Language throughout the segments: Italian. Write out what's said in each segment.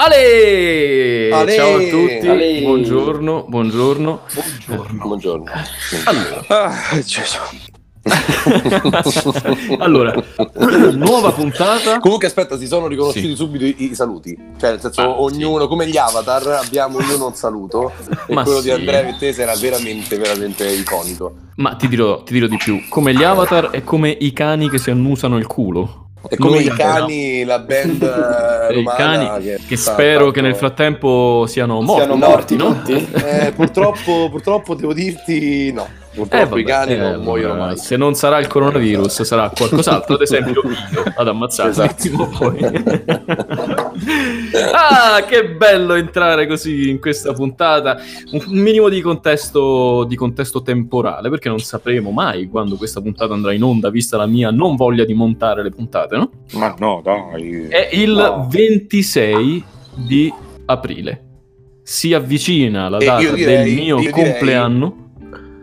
Ale! Ale! Ciao a tutti, Ale! buongiorno, buongiorno. Buongiorno. Buongiorno. Allora, Ah, Gesù. allora, nuova puntata. Comunque aspetta, si sono riconosciuti Sì. subito i, i saluti. Cioè, nel senso, Ah, ognuno, come gli avatar, abbiamo ognuno un saluto. E Ma quello sì. di Andrea Vettese era veramente, veramente iconico. Ma ti dirò, ti dirò di più, come gli avatar e come i cani che si annusano il culo. E come Noi i cani, la band eh, I cani che, che spero tanto- che nel frattempo siano morti, Siano morti no? tutti. Eh, purtroppo, purtroppo devo dirti no. Purtroppo Eh, vabbè, i cani eh, non muoiono mai. Se non sarà il coronavirus, sarà qualcos'altro, ad esempio io ad ammazzarmi. Esatto. poi. ah, che bello entrare così in questa puntata. Un minimo di contesto, di contesto temporale, perché non sapremo mai quando questa puntata andrà in onda, vista la mia non voglia di montare le puntate, no? Ma no, dai. È il No. 26 di aprile. Si avvicina la data direi- del mio io direi- compleanno.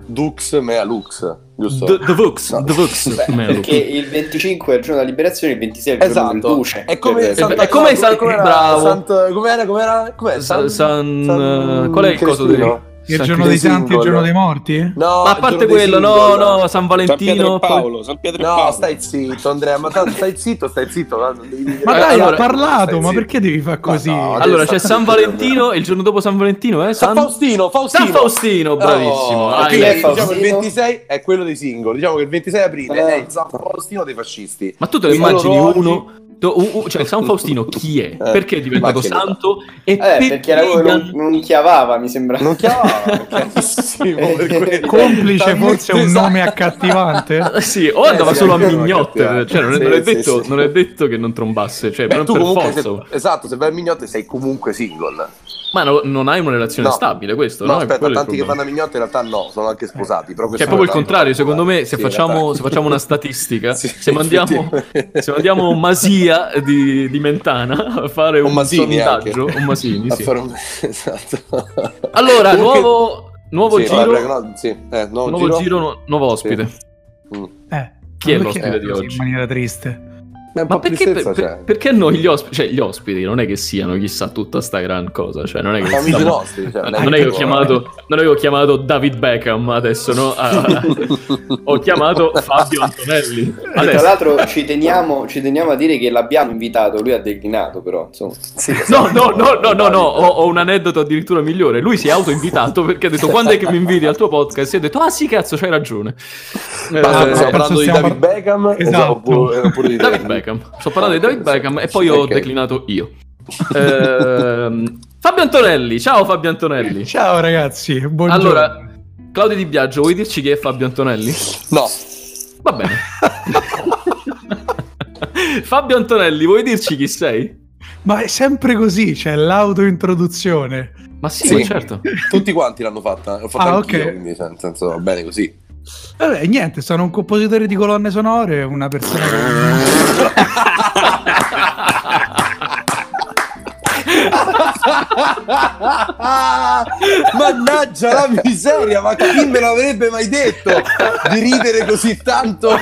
Dux mea lux, giusto? The, the Vux, No. the Vux, Beh, perché il 25 è il giorno della liberazione, il 26 è il giorno del Esatto, duce. è come Per- Santa è come no, San- com'era? bravo. Sant- com'era, com'era, com'è? San- San- qual è il coso Cristino? Il San giorno dei santi, il giorno dei morti? No, Ma a parte quello, no, no, San San Pietro Valentino. e poi- Paolo, San Pietro e No, Paolo. stai zitto, Andrea, ma tanto stai zitto, stai zitto. Ma dai, allora- ha parlato, ma perché devi fare così? no, Allora c'è San Valentino e il giorno dopo San Valentino, eh? San Faustino, Faustino. San Faustino, bravissimo. Oh, Ah, diciamo il Faustino? 26 è quello dei singoli. Diciamo che il 26 aprile Eh. è il San Faustino dei fascisti. Ma tu te lo immagini uno... to- u- u- cioè San Faustino chi è? Perché è diventato santo? E Eh, perché era uno non, non chiavava, mi sembra. Non chiamava, chiarissimo. per quello. Complice forse un esatto. nome accattivante? Eh, Sì, o andava sì, solo a mignotte, cioè non è, Sì, non è detto, sì. non è detto che non trombasse, cioè Beh, per forza. se- esatto, se vai a mignotte sei comunque single. Ma no- non hai una relazione No. stabile, questo, No, no? È aspetta, tanti che vanno a mignotte in realtà no, sono anche sposati. Però Che questo è proprio il contrario, secondo me, se, facciamo, se facciamo una statistica, Sì, se, mandiamo, se mandiamo Masia di, di Mentana a fare un Masini sondaggio, anche. o Masini, A sì. fare un- esatto. Allora, Comunque- nuovo, nuovo Sì, giro, prego, no, sì, eh, nuovo, nuovo giro. giro, nu- nuovo ospite. Mm. Eh, Chi è l'ospite di oggi? In maniera triste. Ma perché, per- c'è. perché noi gli ospiti, cioè gli ospiti non è che siano chissà tutta sta gran cosa, cioè non è che stiamo- nostri, cioè, non è che ho chiamato, non è che ho chiamato David Beckham adesso, no? Ah, ho chiamato Fabio Antonelli. Tra Adesso. l'altro ci teniamo, ci teniamo a dire che l'abbiamo invitato, lui ha declinato però, insomma. Sì, No, no, no, no, no, no, ho, ho un aneddoto addirittura migliore. Lui si è autoinvitato perché ha detto quando è che mi inviti al tuo podcast? E ha detto, ah sì, cazzo, c'hai ragione. Eh, Ah, parlando di David Beckham Esatto. oppure, oppure di David Beckham. Sto parlando di David Beckham e poi ho declinato io. Ehm, Fabio Antonelli, ciao Fabio Antonelli. Ciao ragazzi, buongiorno. Allora, Claudio Di Biagio, vuoi dirci chi è Fabio Antonelli? No, Va bene. Fabio Antonelli, vuoi dirci chi sei? Ma è sempre così, c'è l'autointroduzione. Ma sì, Sì. ma certo. tutti quanti l'hanno fatta. L'ho fatta Ah, anch'io, ok. quindi cioè, nel senso va bene così. Vabbè, niente, sono un compositore di colonne sonore, una persona che... Mannaggia la miseria, ma chi me l'avrebbe mai detto di ridere così tanto?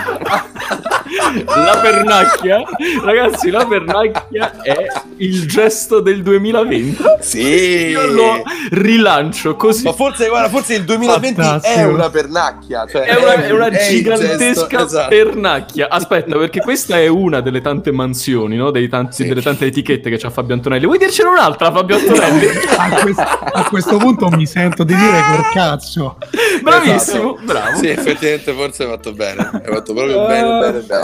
La pernacchia, ragazzi, la pernacchia è il gesto del 2020. Sì. Io lo rilancio così. Ma forse, guarda, forse il 2020 è Fantastico. una pernacchia. Cioè È una, è una il gigantesca gesto, esatto. pernacchia. Aspetta, perché questa è una delle tante mansioni, no? Dei tanti- Sì. delle tante etichette che c'ha Fabio Antonelli. Vuoi dircene un'altra, Fabio Antonelli? a, questo, a questo punto mi sento di dire col cazzo. Bravissimo, Esatto. bravo. Sì, effettivamente forse hai fatto bene. Hai fatto proprio bene, bene, bene.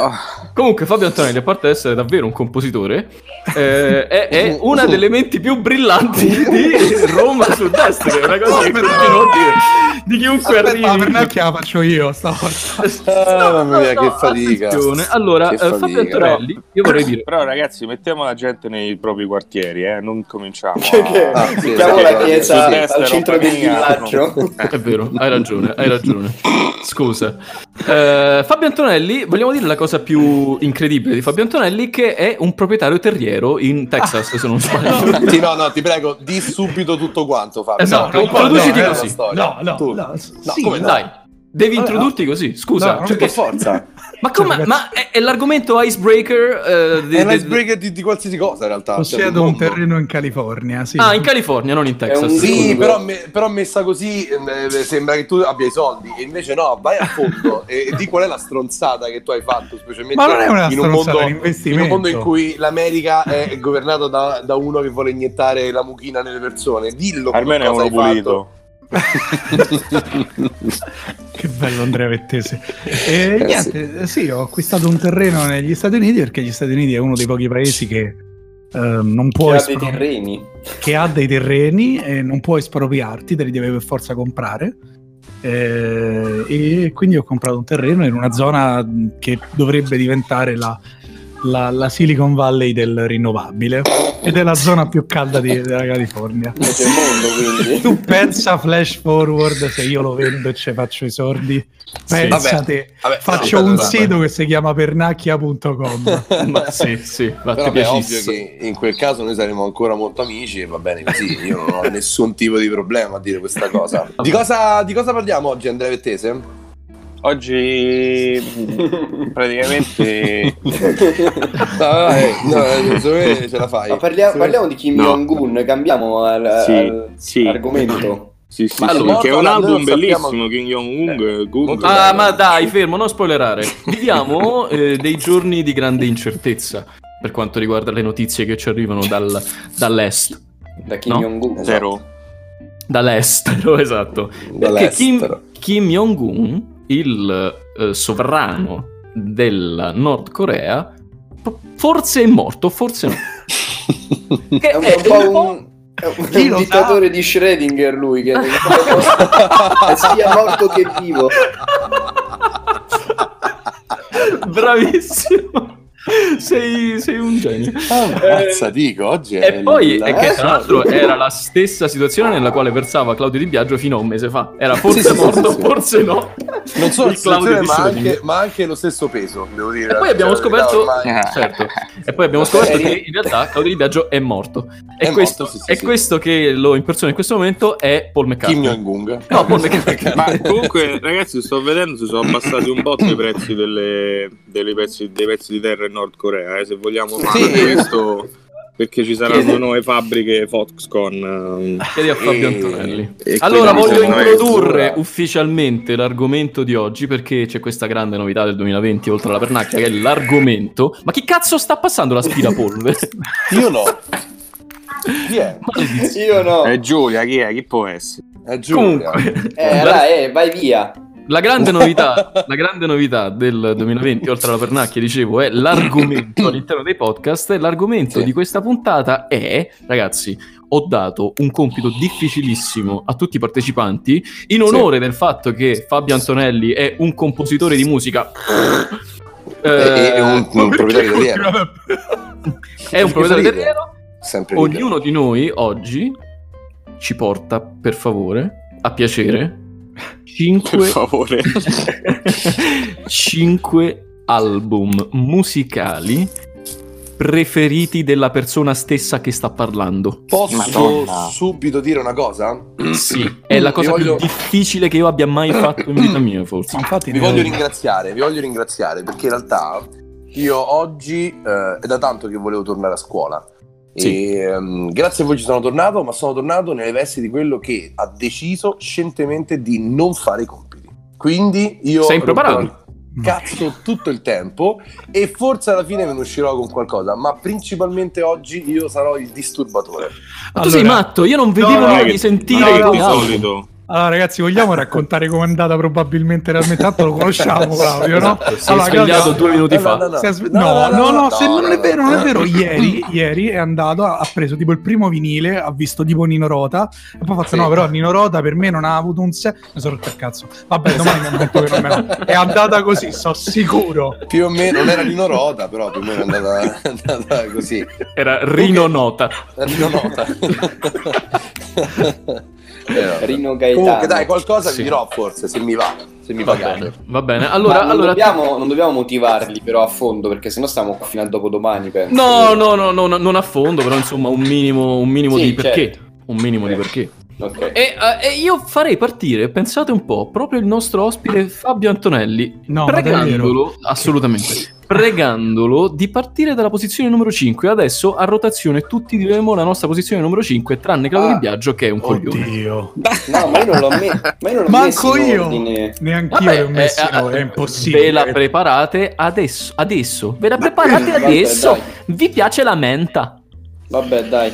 Comunque, Fabio Antonelli, a parte essere davvero un compositore, eh, è, è una delle menti più brillanti di Roma Sud-Est, che è una cosa che continuo a dire di chiunque Aspetta, arrivi. La pernacchia la faccio io stavolta. Ah, mamma mia, che fatica. attenzione. Allora, Che eh, Fabio fatica. Antonelli, io vorrei dire... Però ragazzi, mettiamo la gente nei propri quartieri, eh? non cominciamo. Che, che, a- Ah, sì, mettiamo sì, la chiesa sì, sì, al centro del villaggio. È vero, hai ragione, hai ragione. Scusa. Eh, Fabio Antonelli, vogliamo dire la cosa più incredibile di Fabio Antonelli, che è un proprietario terriero in Texas, se non sbaglio. Sì, no, no, ti prego, di subito tutto quanto, Fabio. Esatto, No, introduciti no, così. la storia. No, no, Tu. no, No, sì, come no? Dai, Devi Vabbè, introdurti così, scusa. No, non cioè Per forza. ma come? ragazzi- Ma è, è l'argomento icebreaker? eh, di- È l'icebreaker di, di qualsiasi cosa in realtà. cioè, Possiedo un terreno in California, sì. Ah, in California, non in Texas. un- Sì, però, me- però messa così eh, sembra che tu abbia i soldi e invece no, vai a fondo e, e di qual è la stronzata che tu hai fatto, specialmente Ma non è una in, un stronzata, mondo, in un mondo in cui l'America è governata da, da uno che vuole iniettare la mucchina nelle persone. Dillo Almeno è cosa uno hai pulito. Che bello Andrea Vettese. E Eh, niente, sì. ho acquistato un terreno negli Stati Uniti perché gli Stati Uniti è uno dei pochi paesi che eh, non può Che ha dei espro- terreni. che ha dei terreni e non può espropriarti, te li deve per forza comprare. Eh, e quindi ho comprato un terreno in una zona che dovrebbe diventare la, la- la Silicon Valley del rinnovabile ed è la zona più calda di- della California. Mondo. Tu pensa flash forward se io lo vendo e ci faccio i soldi. Pensa Vabbè, te, vabbè, faccio no, un vabbè. sito che si chiama pernacchia.com. Ma sì, sì, Però fatti beh, è ovvio in quel caso noi saremo ancora molto amici e va bene così. Io non ho nessun tipo di problema a dire questa cosa. Di cosa, di cosa parliamo oggi, Andrea Vettese? Oggi praticamente No, dai, no, secondo me ce la fai. Parliamo, parliamo di Kim No. Jong-un, cambiamo al, Sì, al- sì. argomento. sì, sì, Ma sì, allora, che è un album sappiamo- bellissimo Kim Jong-un Gung, molto Ah, ma dai, fermo, non spoilerare. Viviamo eh, dei giorni di grande incertezza per quanto riguarda le notizie che ci arrivano dal- dall'est. Da Kim No. Jong-un. zero Dall'estero, esatto. Perché Dall'estero. Kim, Kim Jong-un, il eh, sovrano della Nord Corea, forse è morto, forse no. Che È un, è un po' un po'- è un lo sa? dittatore di Schrödinger lui, che sia morto che vivo. Bravissimo. Sei, sei un genio. Mazza, dico, oggi è E poi, il- è che eh, tra l'altro era la stessa situazione nella quale versava Claudio Di Biagio fino a un mese fa. Era forse Sì, morto, sì, sì. forse no. non solo il Claudio ma anche, ma anche lo stesso peso, devo dire. E poi abbiamo Cioè, la scoperto, ormai- certo, e poi abbiamo scoperto che in realtà Claudio Di Biagio è morto. E È questo, morto, sì, sì. questo che lo impersona in questo momento è Paul McCartney. Kim Jong-un. No, Paul McCartney. ma comunque ragazzi sto vedendo si sono abbassati un botto i prezzi delle, delle pezzi, dei pezzi di terra in Nord Corea eh, se vogliamo fare Sì. questo perché ci saranno nuove fabbriche Foxconn ehm, Chiedi a Fabio E- Antonelli. e Allora voglio introdurre ufficialmente l'argomento di oggi perché c'è questa grande novità del 2020 oltre alla pernacchia che è l'argomento. Ma chi cazzo sta passando l'aspirapolvere? Io no. Chi è? Maledizione. Io no. è Giulia chi è? chi può essere? È Giulia. Comunque, Eh, dai, eh, vai via. La grande novità, la grande novità del 2020 oltre alla pernacchia, dicevo, è l'argomento all'interno dei podcast. L'argomento Sì. di questa puntata è, ragazzi, ho dato un compito difficilissimo a tutti i partecipanti in onore del fatto che Fabio Antonelli è un compositore di musica. E- e- è un, un proprietario italiano. è un proprietario ridere. Ognuno di noi oggi ci porta, per favore, a piacere, per 5 favore 5 album musicali preferiti della persona stessa che sta parlando. Posso Madonna. subito dire una cosa? Sì, è la cosa Vi voglio- più difficile che io abbia mai fatto in vita mia, forse. Infatti, Vi voglio ringraziare, vi voglio ringraziare perché in realtà io oggi eh, è da tanto che volevo tornare a scuola. Sì. E, ehm, grazie a voi ci sono tornato, ma sono tornato nelle vesti di quello che ha deciso scientemente di non fare i compiti. Quindi io Sei impreparato? Cazzo tutto il tempo e forse alla fine me ne uscirò con qualcosa, ma principalmente oggi io sarò il disturbatore. Ma tu sei Allora- matto, io non vedevo No, no, l'ora che- di sentire no, no, di solito Allora, ragazzi, vogliamo raccontare com'è andata probabilmente realmente? Tanto lo conosciamo, Claudio, no? Esatto, si è Allora, svegliato Claudio- due minuti fa. no, è No, No, se no, non è vero, non no. è vero. Ieri, ieri è andato, ha preso tipo il primo vinile, ha visto tipo Nino Rota, e poi ha fatto: Sì. No, però Nino Rota per me non ha avuto un se. Mi sono rotto il cazzo. Vabbè, domani mi hanno detto che non me. È andata così, sono sicuro. Più o meno, non era Lino Rota, però più o meno è andata, è andata così. Era Rino Nota. Lino Nota. Eh. Rino Gaetano. Comunque dai, qualcosa Sì. vi dirò forse, se mi va, se mi Va pagate. bene, va bene. Allora, non, allora dobbiamo, non dobbiamo motivarli però a fondo perché sennò stiamo qua fino a dopodomani penso. No, no, no, no, non a fondo, però insomma un minimo, un minimo Sì, di perché. certo. Un minimo di Eh. perché. Ok. E, eh, e io farei partire, pensate un po', proprio il nostro ospite Fabio Antonelli, No, pregandolo, assolutamente, pregandolo di partire dalla posizione numero 5. Adesso a rotazione tutti diremo la nostra posizione numero 5, tranne Claudio Ah. Di Biagio che è un coglione. Oddio. No, ma io non l'ho, me- ma io non l'ho Manco io. ordine. Neanch'io Vabbè, l'ho messo in eh, ordine, eh, è impossibile. Ve la preparate adesso, adesso. Ve la preparate Vabbè, adesso. dai. Vi piace la menta? Vabbè, dai.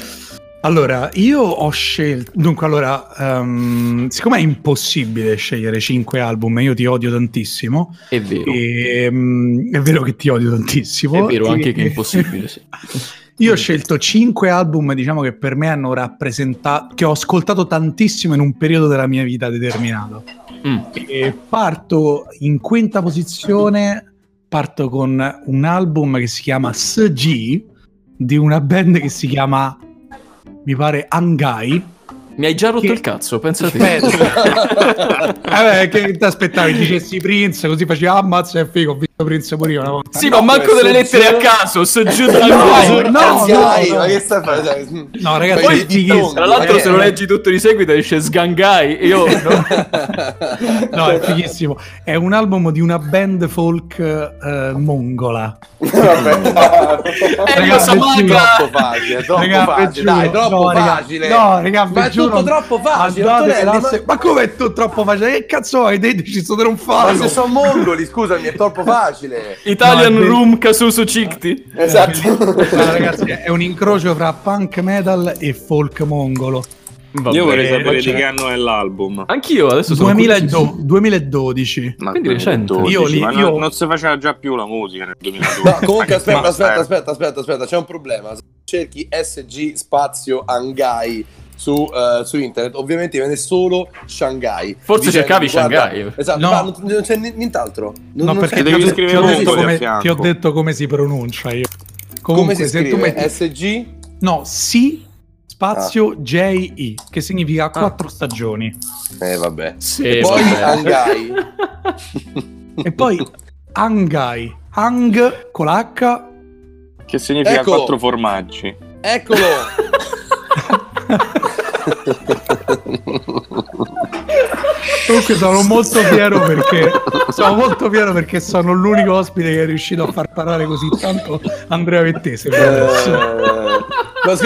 Allora, io ho scelto. Dunque, allora, ehm, siccome è impossibile scegliere 5 album, io ti odio tantissimo. È vero. E, mm, è vero che ti odio tantissimo. È vero anche e- che è impossibile, sì. Io ho scelto 5 album, diciamo che per me hanno rappresentato. che ho ascoltato tantissimo in un periodo della mia vita determinato. Mm. E parto in quinta posizione. Parto con un album che si chiama SG di una band che si chiama mi pare Angai. Mi hai già rotto Che- il cazzo, pensate. Aspetta. Vabbè, che ti aspettavi? Dicessi Prince, così facevi ah, ammazza è figo, ho visto Prince pure io una volta. Sì, ma manco delle lettere a caso, so giù dal No, no, no, no. ma che stai facendo? No, ragazzi, è fighissimo. dittoni. Tra l'altro, Eh, se lo leggi tutto di seguito esce Sgangai. Io No, è fighissimo. È un album di una band folk eh, mongola. Vi manca. giuro. Troppo facile, troppo Raga, facile, dai, troppo no, raga, facile. No, raga, ma è tutto troppo facile, Andate se- ma... Ma come è tutto troppo facile? Che cazzo hai? Dei deciso di non ma farlo. se sono mongoli, scusami, è troppo facile. Italian No. Room Kasusu Cikti. Esatto. No, ragazzi, è un incrocio fra punk metal e folk mongolo. Io vorrei Eh, sapere di che anno è l'album. Anch'io adesso sono 2002 curiosissimo. 2012. Ma Quindi recente. 2012, Io li- ma io- non, non si faceva già più la musica nel 2012. No, comunque aspetta, Ma- aspetta, eh. aspetta, aspetta, aspetta, c'è un problema. Cerchi SG spazio Angai su, eh, su internet, ovviamente viene solo Shanghai. Forse Dicendo, cercavi guarda- Shanghai. Esatto, No. ma non, non c'è ni- nient'altro. Non, No, non perché c'è- devi scrivere un come- ti ho detto come si pronuncia io. Come Comunque, si se tu scrive? metti SG? No, sì spazio Ah. JI, che significa quattro stagioni. Eh, vabbè. Sì, E poi vabbè. Angai. E poi Angai, Hang con l'H. Che significa Ecco. quattro formaggi. Eccolo! Comunque sono molto fiero perché sono molto fiero perché sono l'unico ospite che è riuscito a far parlare così tanto Andrea Vettese. Eh,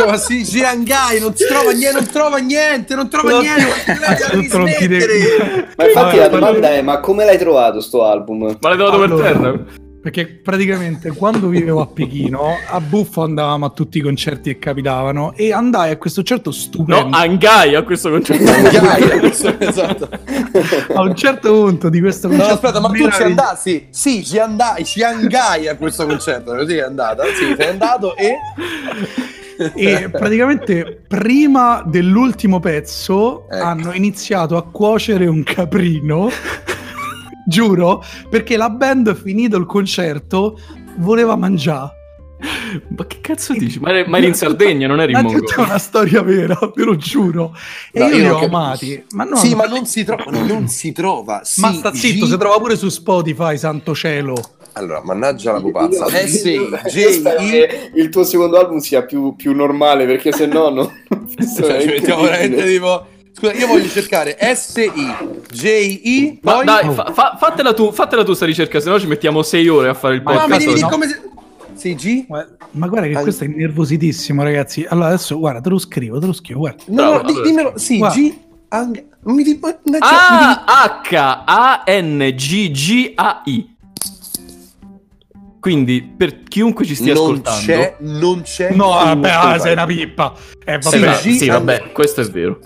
ma sì, Shanghai non si trova niente, non trova niente, non trova niente. Non ti Ma infatti Vabbè, la domanda è: ma come l'hai trovato sto album? Ma l'hai trovato Allora, per terra? Perché praticamente quando vivevo a Pechino a Buffo andavamo a tutti i concerti che capitavano e andai a questo concerto No, stupendo. Angai a questo concetto. Shanghai, esatto. a un certo punto di questo No, concerto aspetta, ma tu ci andassi? Sì, ci andai, ci angai a questo concerto, così è andata. Sì, sei andato e... e praticamente prima dell'ultimo pezzo Ecco. hanno iniziato a cuocere un caprino giuro perché la band finito il concerto voleva mangiare Ma che cazzo dici? Ma eri, ma eri in Sardegna, non eri in Mongolia. tutta una storia vera ve lo giuro e No, io io li ho amati ma no sì, ma non si trova, non si trova. Sì, ma sta zitto G- si trova pure su Spotify santo cielo Allora, mannaggia la pupazza. Io- S, io spero che il tuo secondo album sia più, più normale perché se no non... Cioè, ci mettiamo veramente tipo... Scusa, io voglio cercare S-I, J-I, Ma poi... dai, fa- fa- fatela tu, fatela tu sta ricerca, se no ci mettiamo sei ore a fare il Ma mi podcast. devi no. come si... Sì, G? Guarda- ma guarda che questo è nervositissimo ragazzi allora adesso guarda te lo scrivo te lo scrivo guarda No, Bravo, no, di- allora. dimmelo. Sì, Guarda. G... Ang... Non mi dico... Ah, H-A-N-G-G-A-I. Quindi, per chiunque ci stia non ascoltando... c'è, non c'è... no vabbè ah, sei una pippa eh Sì, vabbè G- sì, vabbè, questo è vero.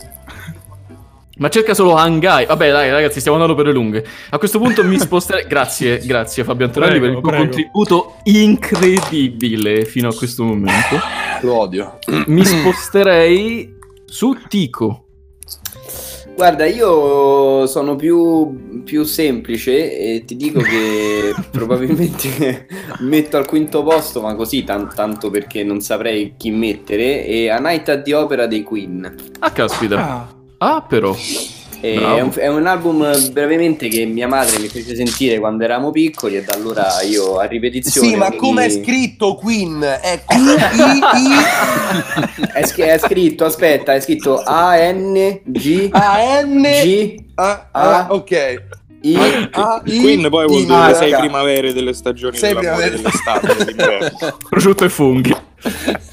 Ma cerca solo Hangai. Vabbè, dai, ragazzi, stiamo andando per le lunghe. A questo punto mi sposterei. grazie, grazie Fabio Antonelli Prego, per il tuo prego. contributo incredibile fino a questo momento. Lo odio. Mi sposterei su Tico. Guarda, io sono più, più semplice e ti dico che probabilmente metto al quinto posto, ma così tan- tanto perché non saprei chi mettere, e A Night at the Opera dei Queen. Ah, caspita. Ah, Ah, però. E Bravo. è, un, è un album brevemente che mia madre mi fece sentire quando eravamo piccoli e da allora io a ripetizione. Sì, ma mi- come è scritto Queen? È Q-I-I È, sch- è scritto, aspetta, è scritto A-N-G A-N G Ah, ok. I Ah, I- Queen poi vuol dire Ah, sei primavere delle stagioni Sei dell'amore, primavere. dell'estate, dell'inverno. Prosciutto e funghi.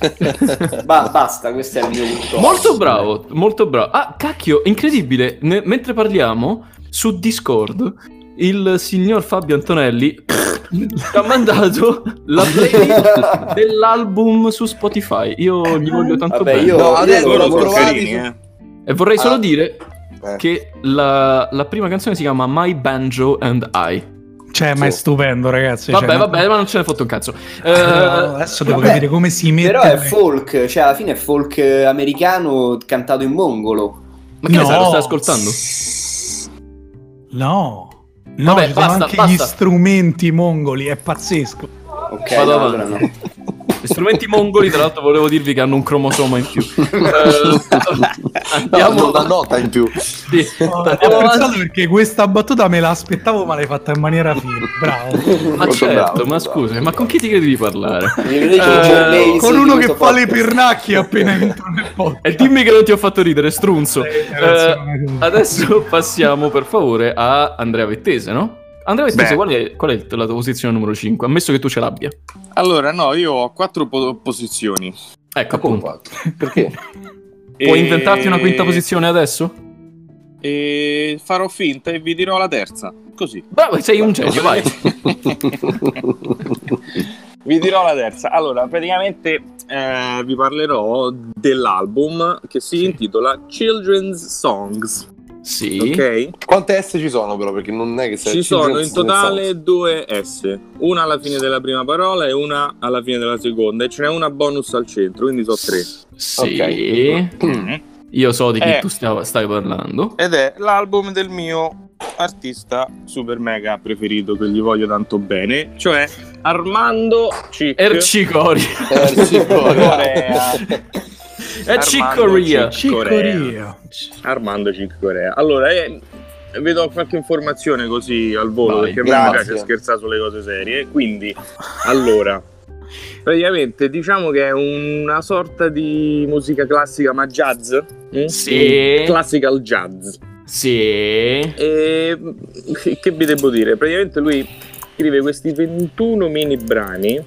Ba- basta, questo è il mio punto. Molto bravo, molto bravo. Ah, cacchio, incredibile. Ne- mentre parliamo su Discord, il signor Fabio Antonelli ci ha mandato la playlist dell'album su Spotify. Io gli voglio tanto Vabbè, bene. io- No, adesso sono trovato- carini, su- eh. E vorrei solo Ah. dire Eh. che la, la prima canzone si chiama My Banjo and I. Cioè, ma è stupendo, ragazzi. Vabbè, cioè, vabbè, ma non ce ne fotte un cazzo. No, adesso devo vabbè, capire come si mette. Però è folk, cioè alla fine è folk eh, americano cantato in mongolo. ma che No. sai, lo stai ascoltando? No. No, Vabbè, ci sono basta, anche basta. gli strumenti mongoli, è pazzesco. Ok, Vado no, avanti. allora no. Gli strumenti mongoli, tra l'altro, volevo dirvi che hanno un cromosoma in più. Eh, andiamo, No, una nota in più. sì, Ho andiamo avanti. perché questa battuta me l'aspettavo, ma l'hai fatta in maniera fine. Bravo. Ma Molto certo, bravo, ma scusa, ma con chi ti credi di parlare? Lazy Con uno che fa le pernacchie appena entra nel podcast. E dimmi che non ti ho fatto ridere, strunzo. Eh, tutto. adesso passiamo per favore a Andrea Vettese, no? Andrea Vettese, Beh. qual è, qual è la tua posizione numero 5? Ammesso che tu ce l'abbia. Allora, no, io ho quattro po- posizioni. Ecco, appunto. Perché? Puoi E- inventarti una quinta posizione adesso? E farò finta e vi dirò la terza. Così. Bravo, sei un genio, vai. Vi dirò la terza. Allora, praticamente eh, vi parlerò dell'album che si intitola Children's Songs. Sì. Ok? Quante S ci sono però? Perché non è che sei Ci sono in totale due S, una alla fine della prima parola e una alla fine della seconda, e ce n'è una bonus al centro, quindi sono tre. Sì. Ok. Io so di chi Eh. tu stai, stai parlando. Ed è l'album del mio artista super mega preferito che gli voglio tanto bene, cioè Armando Cic. Ercicori. Corea. È Cicoria. Cic Cicoria. Armando Cic Corea. Allora, eh, vi do qualche informazione così al volo Vai, perché a me grazie. piace scherzare sulle cose serie. Quindi, allora, praticamente diciamo che è una sorta di musica classica ma jazz. mm? Sì. Classical jazz. Sì. E che vi devo dire? Praticamente lui scrive questi 21 mini brani,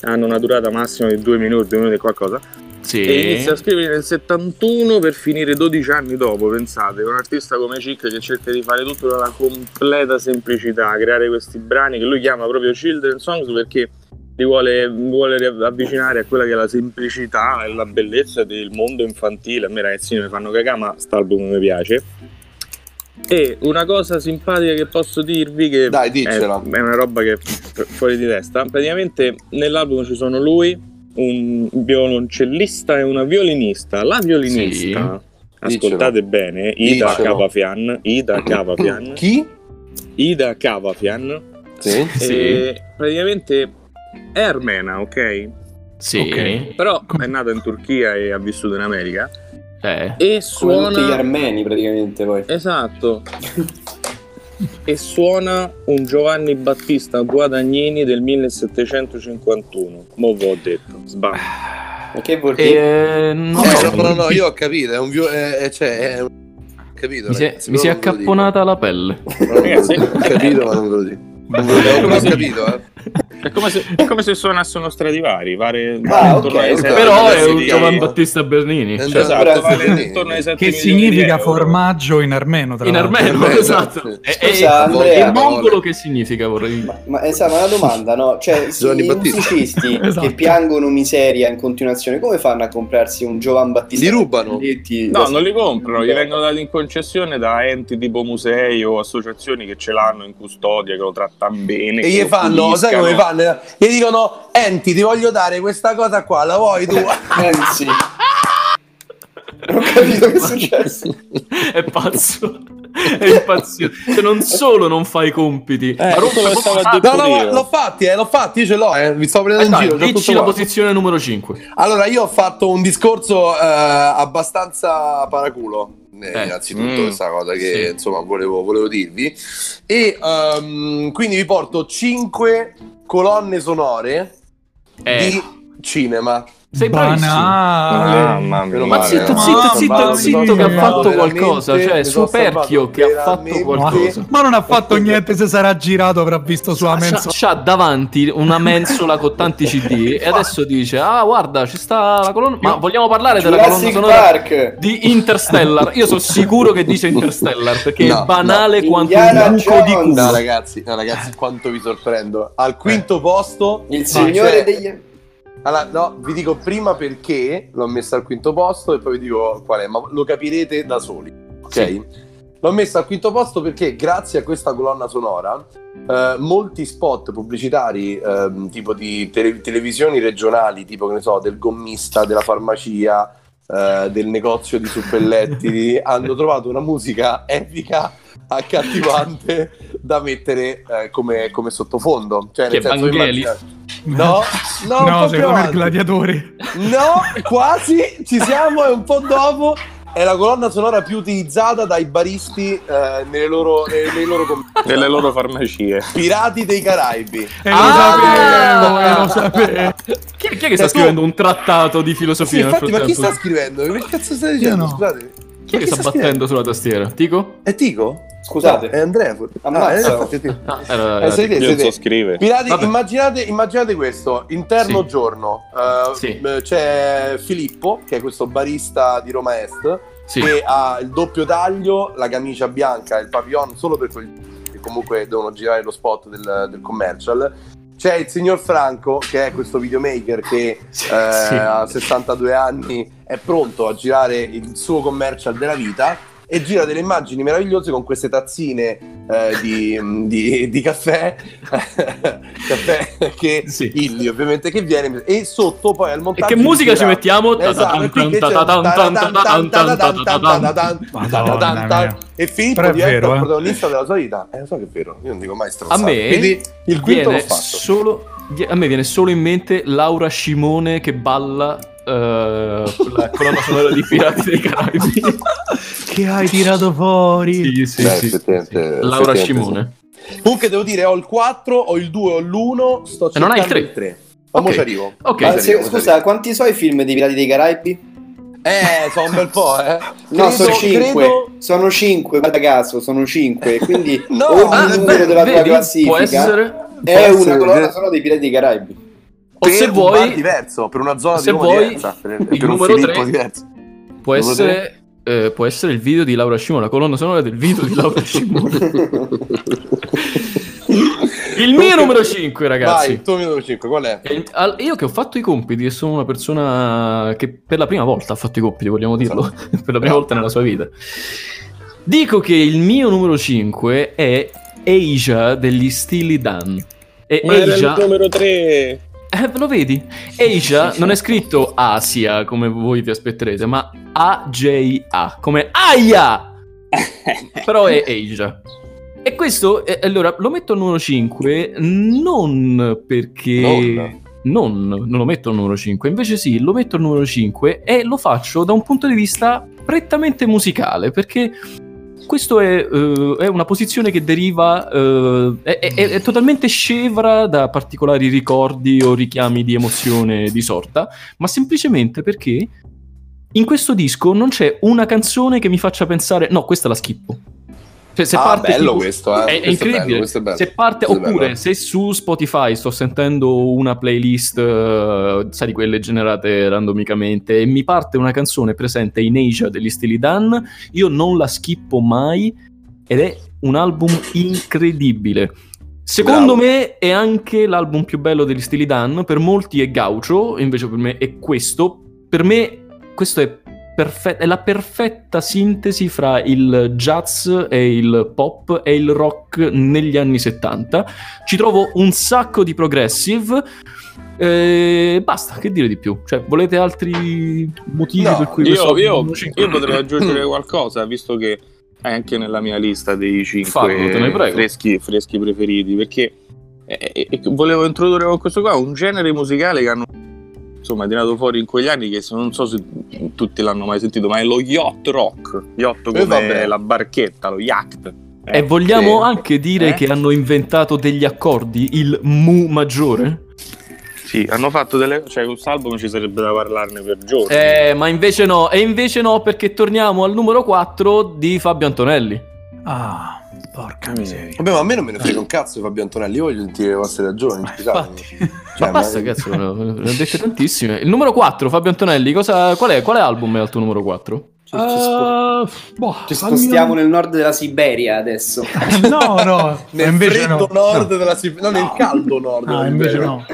hanno una durata massima di 2 minuti, 2 minuti e qualcosa, Sì. e inizia a scrivere nel 71 per finire 12 anni dopo, pensate, un artista come Cic che cerca di fare tutto nella completa semplicità, creare questi brani che lui chiama proprio Children Songs perché li vuole, vuole avvicinare a quella che è la semplicità e la bellezza del mondo infantile. A me ragazzini mi fanno cagare, ma quest'album mi piace. E una cosa simpatica che posso dirvi che Dai, è, è una roba che è fu- fuori di testa. Praticamente nell'album ci sono lui, un violoncellista e una violinista. La violinista, ascoltate bene, Ida Diccelo. Cavafian, Ida Cavafian, Chi? Ida Cavafian, Sì. Sì. e praticamente è armena, ok? Sì. Ok. Però è nata in Turchia e ha vissuto in America Eh. e Come tutti gli suona armeni praticamente poi. Esatto. e suona un Giovanni Battista Guadagnini del 1751. Mo' ve l'ho detto, sbaglio. Ma che vuol dire? Eh, non Eh, no, no, no, io ho capito, è un vio- eh, eh, cioè, è un- capito, Mi si è, ragazzi, mi si è accapponata la pelle. Ragazzi. Ho capito, ma non ve lo dico. Non ho capito, eh. È come se, è come se suonasse uno Stradivari, pare Ah, intorno ok, ai ok. sette Però è un Giovanni Battista Bernini. Cioè, Esatto, Bernini. vale intorno ai 7 Che significa euro. formaggio in armeno, tra in armeno, Eh, esatto. esatto. E, Scusa, Andrea. in mongolo che significa vorrei dire? Ma, ma esatto, ma una domanda, no? Cioè, sì, i musicisti Esatto. che piangono miseria in continuazione, come fanno a comprarsi un Giovanni Battista? Li rubano? Biglietti- No, non li comprano, gli vengono dati in concessione da enti tipo musei o associazioni che ce l'hanno in custodia, che lo trattano bene. E gli lo fanno, sai come fanno? Gli dicono, Enti, ti voglio dare questa cosa qua, la vuoi tu? Anzi. Non ho capito che è successo. È pazzo. È impazzito. Cioè, non solo non fai i compiti, ma rompe. No, no, io. l'ho fatti, eh, l'ho fatti, io ce l'ho, eh, vi sto prendendo Eh in dai, giro. dici tutto la qua. posizione numero 5. Allora, io ho fatto un discorso eh, abbastanza paraculo eh, Eh, innanzitutto mm, questa cosa che sì. insomma volevo, volevo dirvi. E ehm, quindi vi porto 5 colonne sonore Eh, di cinema. Sei bravissimo. Banale. Mamma mia. Meno Ma zitto, zitto, zitto, zitto che ha fatto qualcosa, cioè Superchio che ha fatto qualcosa. Ma non ha fatto niente se sarà girato, avrà visto sulla mensola. c'ha davanti una mensola con tanti CD e adesso dice: Ah, guarda, ci sta la colonna. Ma vogliamo parlare della colonna sonora Park. di Interstellar? Io sono sicuro che dice Interstellar perché No, è banale no. quanto un buco di culo. No, ragazzi, no, ragazzi, quanto vi sorprendo. Al quinto posto, Il signore cioè- degli... Allora, no, vi dico prima perché l'ho messo al quinto posto e poi vi dico qual è, ma lo capirete da soli. Ok? Sì. L'ho messo al quinto posto perché grazie a questa colonna sonora eh, molti spot pubblicitari ehm, tipo di tele- televisioni regionali, tipo che ne so, del gommista, della farmacia, eh, del negozio di suppellettili, hanno trovato una musica epica, accattivante da mettere eh, come, come sottofondo. Cioè, Che nel senso, immaginate- No, no, no, secondo me il gladiatore. No, quasi, ci siamo, è un po' dopo. È la colonna sonora più utilizzata dai baristi eh, nelle loro, nei, nei loro com- Nelle loro farmacie. Pirati dei Caraibi. E lo Ah! sapevo, e lo sapevo. Chi, chi è che sta tu- scrivendo un trattato di Sì, filosofia nel infatti, ma chi sta scrivendo? Che cazzo stai dicendo? no. Scusate. Chi è che sta battendo sulla tastiera? Tico? È Tico? Scusate. No, è Andrea. forse. Ammazza. Ah, eh, infatti è Tico. Ah, Eh, era sei te, Io sei non te. so scrivere. Pirati, immaginate, immaginate questo, interno Sì. giorno, eh, Sì. c'è Filippo, che è questo barista di Roma Est, Sì. che ha il doppio taglio, la camicia bianca e il pavillon solo per quel che comunque devono girare lo spot del, del commercial. C'è il signor Franco, che è questo videomaker che Sì, eh, sì. a 62 anni è pronto a girare il suo commercial della vita e gira delle immagini meravigliose con queste tazzine eh, di, di- di caffè, caffè che Sì. Illy ovviamente che viene e sotto poi al E montaggio che musica ci mettiamo? Esatto, e e Filippo diventa vero, il eh. protagonista della sua vita. Eh, lo so che è vero, io non dico mai A stronzate. me Quindi il quinto l'ho viene fatto. solo a me viene solo in mente Laura Scimone che balla la colonna sonora di Pirati dei Caraibi. Che hai tirato fuori? sì, sì, Beh, sì, sì, effettivamente- sì. Laura effettivamente Scimone. Comunque devo dire, ho il 4, ho il 2, ho l'1, sto E non cercando hai il tre? il 3. Ma ci arrivo. Ok. Ma se- arrivo, scusa, quanti so i film dei Pirati dei Caraibi? Eh, sono un bel po', eh. No, sono Credo- 5. credo- Sono 5, guarda caso, sono 5. Quindi No, ogni ah, numero beh, della tua vedi, classifica può essere è può una essere- colonna sonora dei Pirati dei Caraibi. O per se un bar vuoi diverso, per una zona se di Roma vuoi, diversa, per, il per un numero Filippo tre- diverso. può essere eh, può essere il video di Laura Scimone, la colonna sonora del video di Laura Scimone. il mio numero 5, Vai, ragazzi. il tuo numero 5, qual è? Al- Io che ho fatto i compiti e sono una persona che per la prima volta ha fatto i compiti, vogliamo dirlo, per la prima volta nella sua vita. Dico che il mio numero 5 è Asia degli Steely Dan. E Ma era Asia, il numero 3. Eh, lo vedi? Asia non è scritto Asia come voi vi aspetterete, ma A-J-A, come Aia! Però è Asia. E questo, eh, allora, lo metto al numero 5 non perché... Non, non lo metto al numero 5, invece sì, lo metto al numero 5 e lo faccio da un punto di vista prettamente musicale, perché questo è, eh, è una posizione che deriva, eh, è, è- è totalmente scevra da particolari ricordi o richiami di emozione di sorta, ma semplicemente perché in questo disco non c'è una canzone che mi faccia pensare, no, questa la schippo. Cioè, se ah, parte bello tipo- questo, eh. è, è Questo incredibile. bello, questo è bello. Se parte, Questo è oppure se su Spotify sto sentendo una playlist, eh, sai, di quelle generate randomicamente, e mi parte una canzone presente in Asia degli Steely Dan, io non la skippo mai ed è un album incredibile. Secondo Bravo. me è anche l'album più bello degli Steely Dan, per molti è Gaucho, invece per me è questo. Per me questo è, perfe- è la perfetta sintesi fra il jazz e il pop e il rock negli anni 70. Ci trovo un sacco di progressive. eh, basta, che dire di più? Cioè, volete altri motivi No, per cui Io, questo io- io potrei aggiungere qualcosa, visto che è anche nella mia lista dei Fallo, te ne 5 prego. freschi, freschi preferiti, perché eh, eh, volevo introdurre con questo qua un genere musicale che hanno insomma è tirato fuori in quegli anni che se- non so se tutti l'hanno mai sentito, ma è lo yacht rock, yacht Eh, come vabbè. la barchetta, lo yacht. E vogliamo sì. anche dire Eh? che hanno inventato degli accordi, il mu maggiore? Sì, hanno fatto delle cioè questo album ci sarebbe da parlarne per giorni. Eh, ma invece no, e invece no perché torniamo al numero 4 di Fabio Antonelli. Ah, porca miseria. Vabbè, ma a me non me ne frega un cazzo di Fabio Antonelli, io voglio sentire le vostre ragioni, scusate. Cioè, ma basta, cazzo, ne ho ne ho dette tantissime. Il numero 4, Fabio Antonelli, cosa, qual è? Quale album è al tuo numero 4? Ci, ci spo- Uh, boh, ci spostiamo mio- nel nord della Siberia adesso. No, no, Nel invece freddo no. nord No. della Siberia, no, nel caldo nord. No, della invece Siberia. no.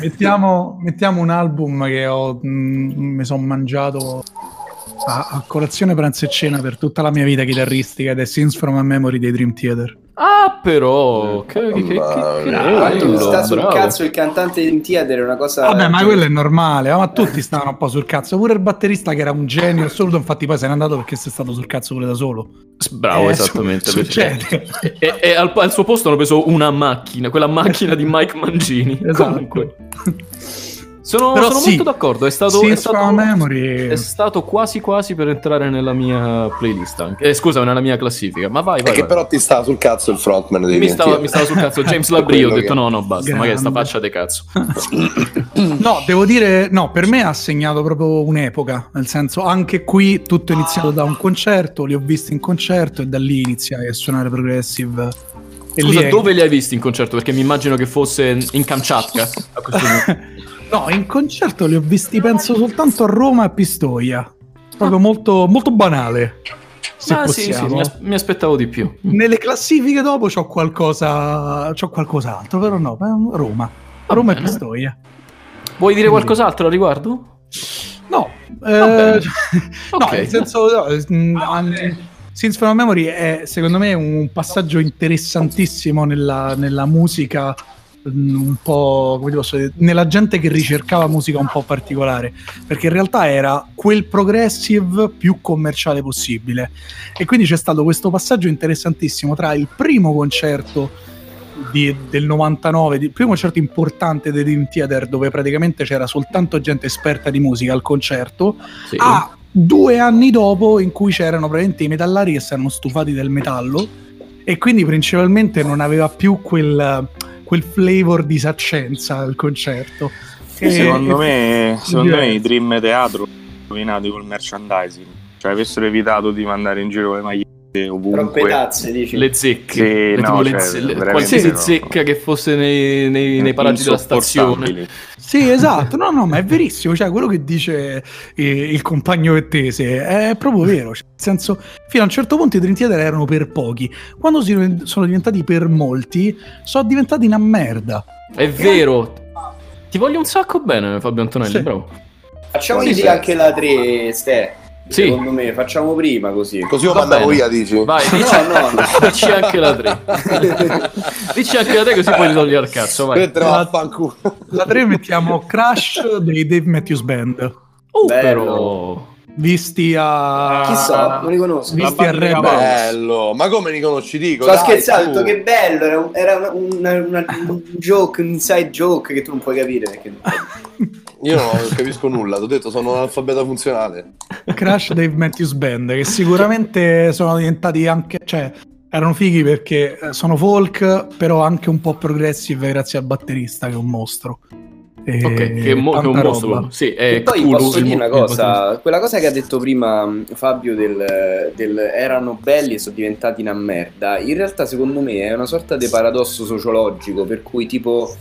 Mettiamo, mettiamo un album che ho, mm, mi sono mangiato a, a colazione, pranzo e cena per tutta la mia vita chitarristica ed è Scenes from a Memory dei Dream Theater. Ah, però, che, che, che, che, che sta sul bravo. cazzo il cantante di Theater è una cosa. Vabbè, ma quello è normale, ma tutti stavano un po' sul cazzo. Pure il batterista che era un genio assoluto, infatti poi se n'è andato perché si è stato sul cazzo pure da solo. Bravo, Eh, esattamente. su- perché- succede. E, e al, al suo posto hanno preso una macchina, quella macchina di Mike Mangini. Esatto. Comunque, sono, sono sì, molto d'accordo. È stato, è, stato, a Memory. è stato quasi quasi per entrare nella mia playlist anche. Eh, scusa, nella mia classifica. Ma vai, È vai. che vai. però ti stava sul cazzo il frontman dei mi, stava, mi stava sul cazzo James Labrie. Ho detto che- no, no, basta. Magari sta Grande. faccia de cazzo. No, devo dire, no, per me ha segnato proprio un'epoca, nel senso anche qui tutto è iniziato da un concerto, li ho visti in concerto e da lì iniziai a suonare progressive. E Scusa, dove li hai visti in concerto? Perché mi immagino che fosse in Kamchatka. No, in concerto li ho visti penso soltanto a Roma e a Pistoia. Proprio molto, molto banale. Se ah, sì, sì, mi, as- mi aspettavo di più. Nelle classifiche dopo c'ho qualcosa, c'ho qualcos'altro, però no, Roma. Roma e. Pistoia. Vuoi dire qualcos'altro a riguardo? No, eh, no, Ok. nel senso, no, eh, an- Scenes from Memory è secondo me un passaggio interessantissimo nella, nella musica, un po' come ti posso dire, nella gente che ricercava musica un po' particolare, perché in realtà era quel progressive più commerciale possibile. E quindi c'è stato questo passaggio interessantissimo tra il primo concerto di- del 99, il primo concerto importante dei Dream Theater dove praticamente c'era soltanto gente esperta di musica al concerto, Sì. a due anni dopo in cui c'erano praticamente i metallari che si erano stufati del metallo e quindi principalmente non aveva più quel, quel flavor di saccenza il concerto. E- secondo me, secondo me i Dream Teatro rovinati col merchandising. Cioè avessero evitato di mandare in giro le magliette ovunque. dici. le zecche, Sì, Le- no, cioè, le- qualsiasi no. zecca che fosse nei, nei, nei paraggi della stazione. Sì, esatto, no, no, ma è verissimo, cioè quello che dice eh, il compagno Vettese è proprio vero, cioè, nel senso, fino a un certo punto i Dream Theater erano per pochi, quando si- sono diventati per molti, sono diventati una merda. È vero. Ti voglio un sacco bene, Fabio Antonelli, Sì. bravo. Facciamo sì. anche la 3, Ste. Sì. Secondo me, facciamo prima così. Così lo Va mandavo bene. via, dici? Vai, No, dici, no, no. dici anche la 3. dici anche la 3 così puoi togliere al cazzo, vai. Mentre va a fanculo. La 3 mettiamo Crash dei Dave Matthews Band, Oh, Bello. però... visti a... Chi so, non li conosco. Visti La a cavallo. Bello, ma come li conosci? Dico, Sto scherzando, che bello, era, un, era una- una- una- un joke, un inside joke che tu non puoi capire. Perché... Io non capisco nulla, ti ho detto sono un analfabeta funzionale. Crash Dave Matthews Band, che sicuramente sono diventati anche... cioè erano fighi perché eh, sono folk, però anche un po' progressive grazie al batterista che è un mostro. E Ok, che è, mo- che è un mostro. roba. Sì, è E poi Cthulhu, posso dire una cosa, quella cosa che ha detto prima mh, Fabio del, del erano belli e sono diventati una merda, in realtà secondo me è una sorta di paradosso sociologico per cui tipo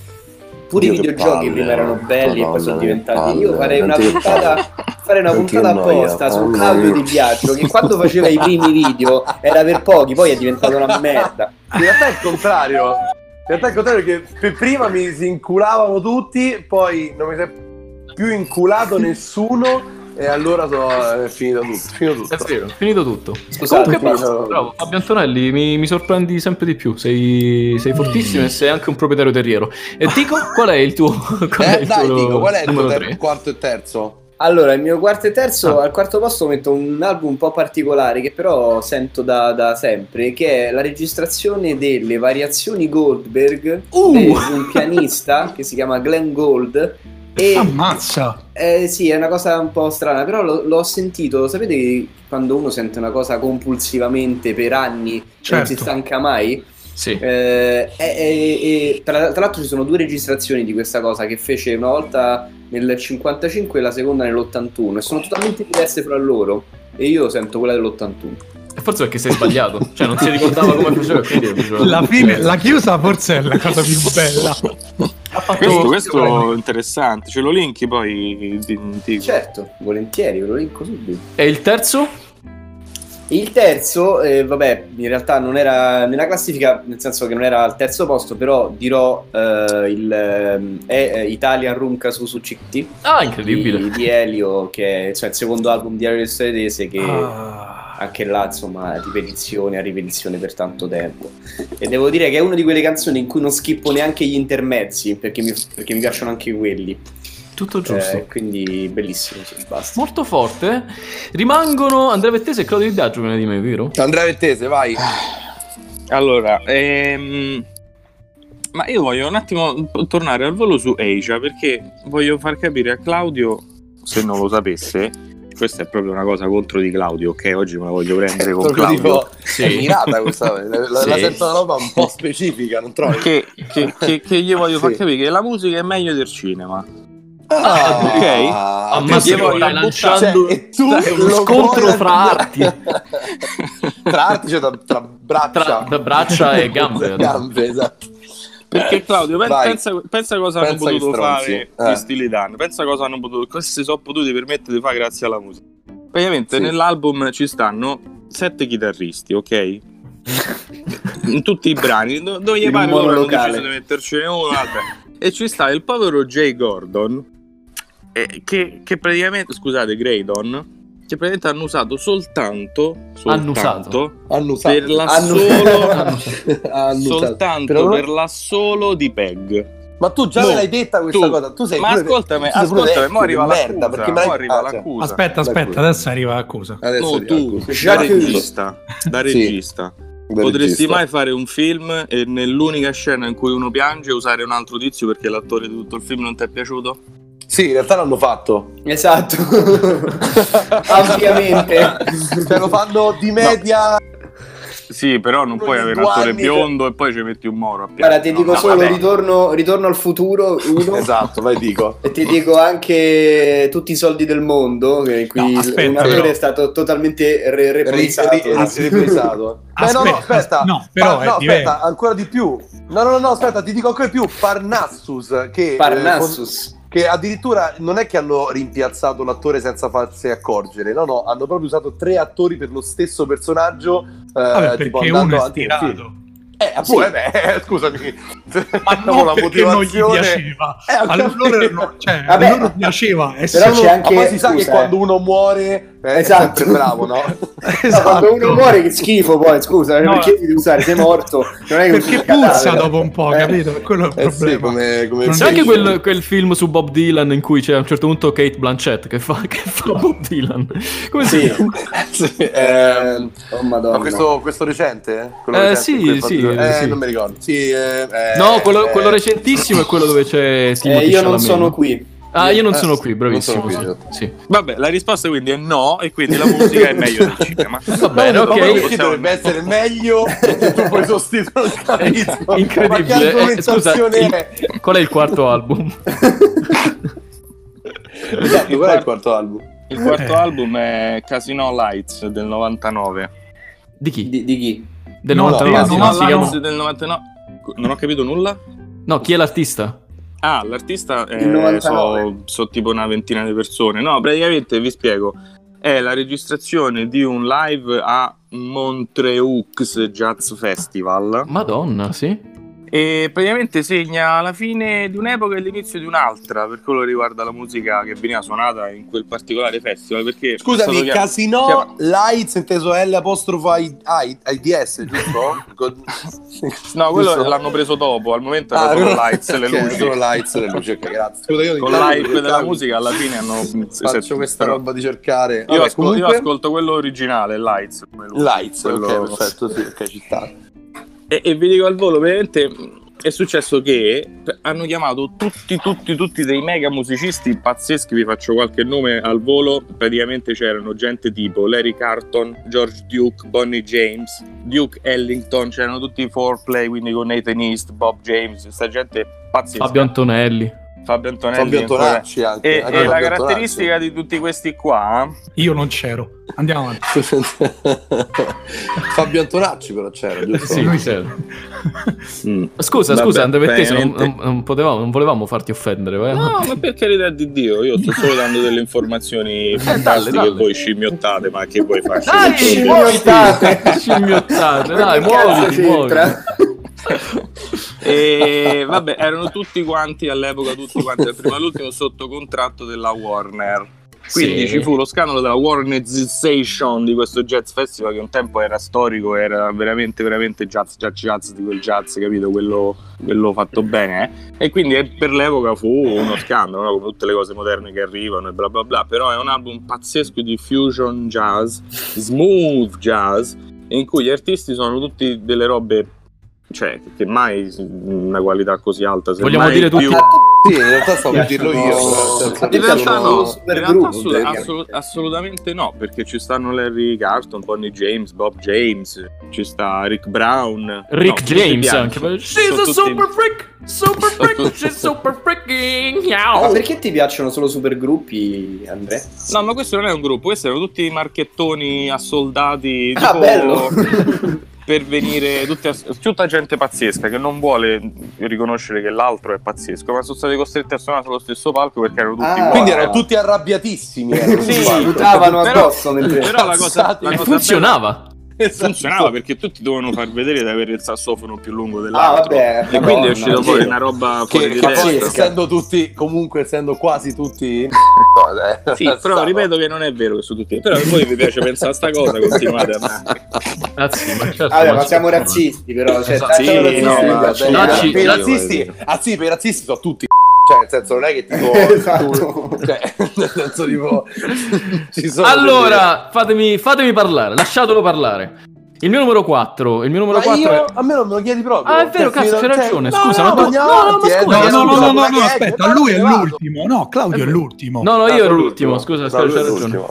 pure Dio, i videogiochi palle, prima erano belli e poi sono diventati io palle, farei una puntata farei una puntata apposta su Claudio. Di Biagio che quando faceva i primi video era per pochi poi è diventato una merda In realtà è il contrario. In realtà è il contrario che per prima mi si inculavano tutti, poi non mi si è più inculato nessuno e allora so- è finito tutto. Finito tutto. È vero, finito tutto. Scusate, Comunque, ma- bravo, bravo, Fabio Antonelli, mi, mi sorprendi sempre di più. Sei, sei fortissimo e sei anche un proprietario terriero. E Tico, qual è il tuo, qual è Eh, il dai, tuo dico, qual è il tuo ter- 3? quarto e terzo? Allora, il mio quarto e terzo, Ah. al quarto posto metto un album un po' particolare che però sento da, da sempre, che è la registrazione delle variazioni Goldberg Uh! di un pianista che si chiama Glenn Gold, E, Ammazza! eh, sì, è una cosa un po' strana, però l'ho, l'ho sentito, sapete quando uno sente una cosa compulsivamente per anni e non Certo. si stanca mai? Sì. Eh, e- e- e tra, tra l'altro ci sono due registrazioni di questa cosa che fece una volta nel 55 e la seconda nell'81 e sono totalmente diverse fra loro e io sento quella dell'81. E forse perché sei sbagliato. Cioè, non si ricordava come faceva, quindi faceva- La fine, la chiusa forse è la cosa più bella. Ha fatto... Questo, questo è interessante, ce lo linki poi ti, Certo, volentieri, ve lo linko subito. E il terzo? Il terzo, eh, vabbè, in realtà non era nella classifica, nel senso che non era al terzo posto, però dirò eh, il è eh, Italian Rumka su su CT Ah, incredibile. di, di Elio, che è cioè, il secondo album di Elio del Tedese che Ah, anche là insomma ripetizione a ripetizione per tanto tempo e devo dire che è una di quelle canzoni in cui non schippo neanche gli intermezzi perché mi, perché mi piacciono anche quelli Tutto giusto. Eh, quindi bellissimo sì, basta Molto forte. Rimangono Andrea Vettese e Claudio Di Biagio prima di me, vero? Andrea Vettese, vai. Allora, ehm, ma io voglio un attimo tornare al volo su Asia perché voglio far capire a Claudio, se non lo sapesse, questa è proprio una cosa contro di Claudio, ok? Oggi me la voglio prendere con Claudio. tipo, Sì. è mirata questa, la, la, Sì. la sento una roba un po' specifica, non trovi? Che, che, che, che gli voglio far Sì. capire che la musica è meglio del cinema. Ah, ok. Ammazza che che voglio stai lanciando Cioè, tu Dai, uno lo scontro vuoi- fra arti. tra arti, cioè tra, tra braccia. Tra, tra braccia e gambe. Gambe, esatto. Perché Claudio, pen- pensa, pensa cosa hanno Pensa che potuto fare Eh. questi Lidan, pensa cosa hanno potuto, cosa si sono potuti permettere di fare grazie alla musica. Praticamente Sì. nell'album ci stanno sette chitarristi, ok? In tutti i brani, do- dove gli pare loro hanno deciso di mettercene uno, vabbè. E ci sta il povero Jay Gordon, eh, che, che praticamente, scusate, Graydon, che praticamente hanno usato soltanto, Hanno soltanto Hanno usato. per la Hanno- solo soltanto Però- per l'assolo di Peg. Ma tu già No, me l'hai detta questa tu- cosa. Tu sei Ma ascoltami, ascoltami, vecchio mo arriva merda, l'accusa, perché me mo arriva ah, cioè, l'accusa. aspetta, aspetta, D'accordo. adesso arriva l'accusa. Adesso No, arriva tu, l'accusa. da regista, da Sì. regista, Da potresti regista. mai fare un film e nell'unica scena in cui uno piange usare un altro tizio perché l'attore di tutto il film non ti è piaciuto? Sì, in realtà l'hanno fatto. esatto ampiamente Cioè, lo fanno di media. Sì, però non puoi avere un attore biondo e poi ci metti un moro a guarda ti No, dico no, solo ritorno, ritorno al futuro uno Esatto, vai dico. E ti dico anche tutti i soldi del mondo, che qui No, aspetta, un attore però. è stato totalmente re- reprisato. ri- ri- riprisato. Beh, no, no, Aspetta, aspetta. no, però Pa- è no, aspetta, ancora di più. No, no, no, no, aspetta, ti dico ancora di più. Parnassus, che, eh, Parnassus. con- che addirittura non è che hanno rimpiazzato l'attore senza farsi accorgere, no, no, hanno proprio usato tre attori per lo stesso personaggio. eh, Vabbè, tipo andando uno è stirato. Eh, appunto, eh, beh, scusami. Ma Diciamo, non perché non gli piaceva. Eh, ho a loro, capito. no, cioè, Vabbè, a loro piaceva Però c'è Ma anche poi si sa che scusa, quando eh. uno muore eh, Esatto. bravo, no? No, Esatto. quando uno muore che schifo poi, scusa, No. perché devi usare? Sei morto. Non è che perché puzza dopo un po', Eh. capito? Quello è il Eh sì, problema. come, come Non C'è anche Sì. quel, quel film su Bob Dylan in cui c'è a un certo punto Kate Blanchett che fa, che fa Bob Dylan. Come si Sì. chiama? Sì, Eh, ehm, oh madonna. Ma questo, questo recente? Quello Eh, recente sì, sì, fatto- eh, sì. non mi ricordo. Sì, eh, eh, No, quello, eh, quello recentissimo è quello dove c'è Eh, Timothy io non sono qui. Ah, io non Eh, sono qui, non sono bravissimo. qui, sì. esatto. Sì. Vabbè, la risposta quindi è no e quindi la musica è meglio del cinema. Va bene, ok. perché dovrebbe essere meglio che tu puoi sostituire il capisco. Ma che Incredibile. Eh, scusa, il- è? qual è il quarto album? Esatto, qual è il quarto album? Il quarto Eh. album è Casino Lights del 99. Di chi? Di, di chi? Del No, 99? io sì, non si la- chiama- Lights del 99. Non ho capito nulla? No, chi è l'artista? Ah, l'artista eh, 99. so, so tipo una ventina di persone. No, praticamente vi spiego. È la registrazione di un live a Montreux Jazz Festival Madonna, sì. E praticamente segna la fine di un'epoca e l'inizio di un'altra per quello che riguarda la musica che veniva suonata in quel particolare festival. Perché Scusami, chiam- Casino chiama- Lights inteso L apostrofo I- I- IDS, giusto? No, quello giusto? l'hanno preso dopo, al momento era Ah, solo no. lights le luci. Solo lights le luci, ok, grazie. Scusa, io Con l'hype della musica alla fine hanno Faccio questa però- roba di cercare. Io, Vabbè, ascol- io comunque- ascolto quello originale, Lights. Lights, Quello- ok, perfetto, sì, ok, ci sta. E, e vi dico al volo, veramente è successo che hanno chiamato tutti, tutti, tutti dei mega musicisti pazzeschi. Vi faccio qualche nome al volo. Praticamente c'erano gente tipo Larry Carton, George Duke, Bonnie James, Duke Ellington. C'erano tutti i foreplay, quindi con Nathan East, Bob James, questa gente pazzesca. Fabio Antonelli. Fabio Antonelli. Fabio Antonacci anche. E, anche e la caratteristica di tutti questi qua Io non c'ero. Andiamo avanti. Antonacci. Fabio Antonacci però c'era, giusto? Sì, certo. Scusa, Vabbè, scusa, Andre Vettese, non, non- non potevamo, non volevamo farti offendere. vai. No, ma per carità di Dio, io sto solo dando delle informazioni fantastiche dalle. e voi scimmiottate, ma che vuoi fare? Dai, Scimmiottate. Scimmiottate, dai, muoviti, muoviti. E vabbè, erano tutti quanti all'epoca, tutti quanti dal primo all'ultimo sotto contratto della Warner. Quindi Sì. ci fu lo scandalo della Warnerization di questo jazz festival che un tempo era storico, era veramente, veramente jazz, jazz, jazz di quel jazz, capito? Quello, quello fatto bene. eh. E quindi eh, per l'epoca fu uno scandalo, no? come tutte le cose moderne che arrivano e bla bla bla. Però è un album pazzesco di fusion jazz, smooth jazz, in cui gli artisti sono tutti delle robe, cioè, che mai una qualità così alta. se Vogliamo dire tutti- più- Sì, in realtà stavo per dirlo io. A te che in realtà no, super in realtà gruppo, assolut- perché- assolut- assolutamente no, perché ci stanno Larry Carton, Bonnie James, Bob James, ci sta Rick Brown, Rick No, James anche. Sono She's a tutti- super freak! Super freak! She's super freaking! Ma Yow. perché ti piacciono solo supergruppi, Andrea? No, ma questo non è un gruppo, questi erano tutti marchettoni assoldati tipo Ah, bello! per venire tutti a- tutta gente pazzesca che non vuole riconoscere che l'altro è pazzesco, ma sono stati costretti a suonare sullo stesso palco perché erano tutti Ah. uguali. Quindi erano tutti arrabbiatissimi. erano Sì, sul palco. Butavano Però- addosso. Però la cosa, la cosa funzionava. Esatto. funzionava perché tutti dovevano far vedere di avere il sassofono più lungo Ah, dell'altro vabbè. e quindi è sì. fuori una roba fuori Che, di che poi essendo tutti, comunque essendo quasi tutti... No, eh, sì, però ripeto che non è vero che su tutti però a voi vi piace pensare a sta cosa continuate a Ah, sì, ma certo, Vabbè, ma certo. siamo razzisti, però. Cioè, Esatto, Sì, razzisti, no, ma- cioè, Dacci- per i dacci- razzisti, ah sì, per i razzisti sono tutti cioè nel senso non è che tipo Esatto. cioè, nel senso tipo ci sono Allora, fatemi, fatemi parlare, lasciatelo parlare. Il mio numero 4, il mio numero delle- ma 4 io, è... a me non me lo chiedi proprio Ah, è vero, Cioè, cazzo, cioè, ragione, no, scusa, no, no, no, scusa, No, no, no, no, no, aspetta, lui è vado. l'ultimo. No, Claudio è l'ultimo. No, no, io ero sono l'ultimo, scusa, No, scusa, lui è c'hai ragione.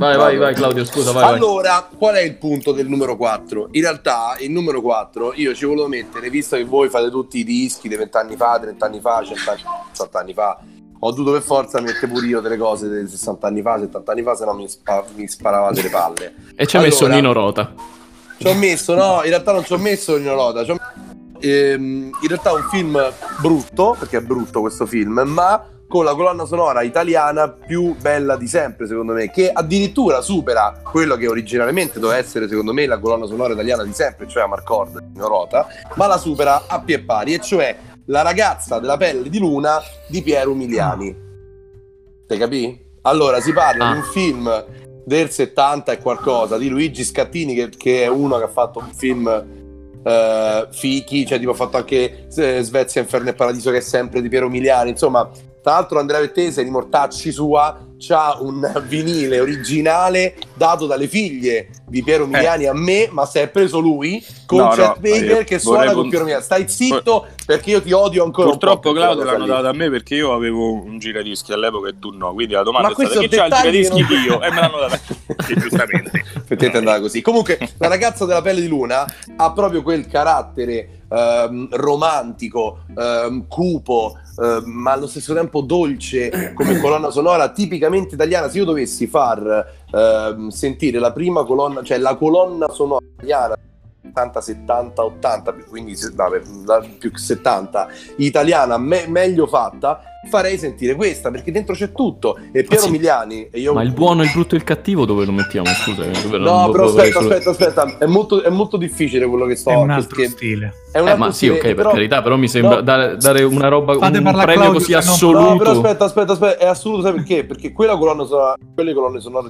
Vai, vai, vai, Claudio, scusa, vai, vai. Allora, qual è il punto del numero 4? In realtà, il numero 4 io ci volevo mettere, visto che voi fate tutti i dischi dei 20 anni fa, 30 anni fa, 100 anni, 60 anni fa, ho dovuto per forza mettere pure io delle cose dei 60 anni fa, 70 anni fa, se no mi, spa- mi sparavate le palle. E ci ha messo Allora, Nino Rota. Ci ho messo, no, in realtà non ci ho messo Nino Rota, ehm, in realtà è un film brutto, perché è brutto questo film, ma con la colonna sonora italiana più bella di sempre, secondo me, che addirittura supera quello che originariamente doveva essere, secondo me, la colonna sonora italiana di sempre, cioè Amarcord di Nino Rota, ma la supera a pie pari, e cioè La ragazza della pelle di luna di Piero Umiliani. Te capì? Allora, si parla Ah. di un film del 70 e qualcosa di Luigi Scattini che, che è uno che ha fatto un film eh, fichi cioè tipo ha fatto anche eh, Svezia Inferno e Paradiso che è sempre di Piero Miliani insomma tra l'altro Andrea Vettese di mortacci sua c'ha un vinile originale dato dalle figlie di Piero Miliani a me ma se è preso lui con No, no, Chet Baker io che suona con Piero Miliani stai zitto perché io ti odio ancora Purtroppo Claudio l'hanno lì. data a me perché io avevo un giradischi all'epoca e tu no, quindi la domanda Ma è stata chi c'ha il giradischi non- io e me l'hanno data sì, giustamente. Effettivamente è andata così. Comunque, la ragazza della pelle di luna ha proprio quel carattere ehm, romantico, ehm, cupo, ehm, ma allo stesso tempo dolce come colonna sonora tipicamente italiana. Se io dovessi far ehm, sentire la prima colonna, cioè la colonna sonora italiana 70, 70, 80, quindi la più che 70 italiana me- meglio fatta, farei sentire questa perché dentro c'è tutto. E Piero sì. Miliani e io Ma il buono, il brutto e il cattivo dove lo mettiamo? Scusa, eh, No, lo- però aspetta, solo- aspetta, aspetta, è molto, è molto difficile quello che sto È un altro perché stile. è un Eh, altro ma sì, stile, ok, per però- carità, però mi sembra no. dare, dare una roba, Fate un premio Claudio, così assoluto. No, però aspetta, aspetta, aspetta, è assoluto, sai perché? Perché quella colonna sonora, quelle colonne sonore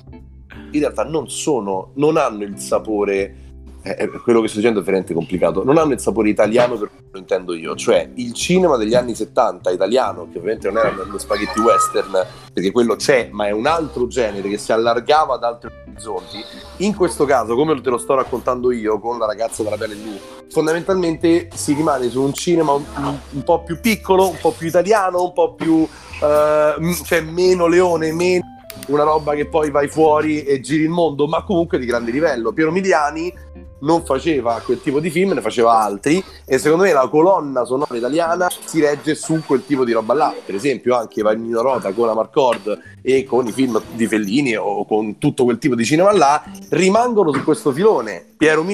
in realtà non sono, non hanno il sapore eh, eh, quello che sto dicendo è veramente complicato, non hanno il sapore italiano per come lo intendo io, cioè il cinema degli anni 70 italiano, che ovviamente non era lo spaghetti western, perché quello c'è, ma è un altro genere che si allargava ad altri orizzonti. In questo caso, come te lo sto raccontando io con la ragazza della pelle blu, fondamentalmente si rimane su un cinema un, un po' più piccolo, un po' più italiano, un po' più... Uh, cioè meno leone, meno una roba che poi vai fuori e giri il mondo, ma comunque di grande livello. Piero Miliani non faceva quel tipo di film, ne faceva altri e secondo me la colonna sonora italiana si regge su quel tipo di roba là. Per esempio anche Vanino Rota con la Marcord e con i film di Fellini o con tutto quel tipo di cinema là rimangono su questo filone. Piero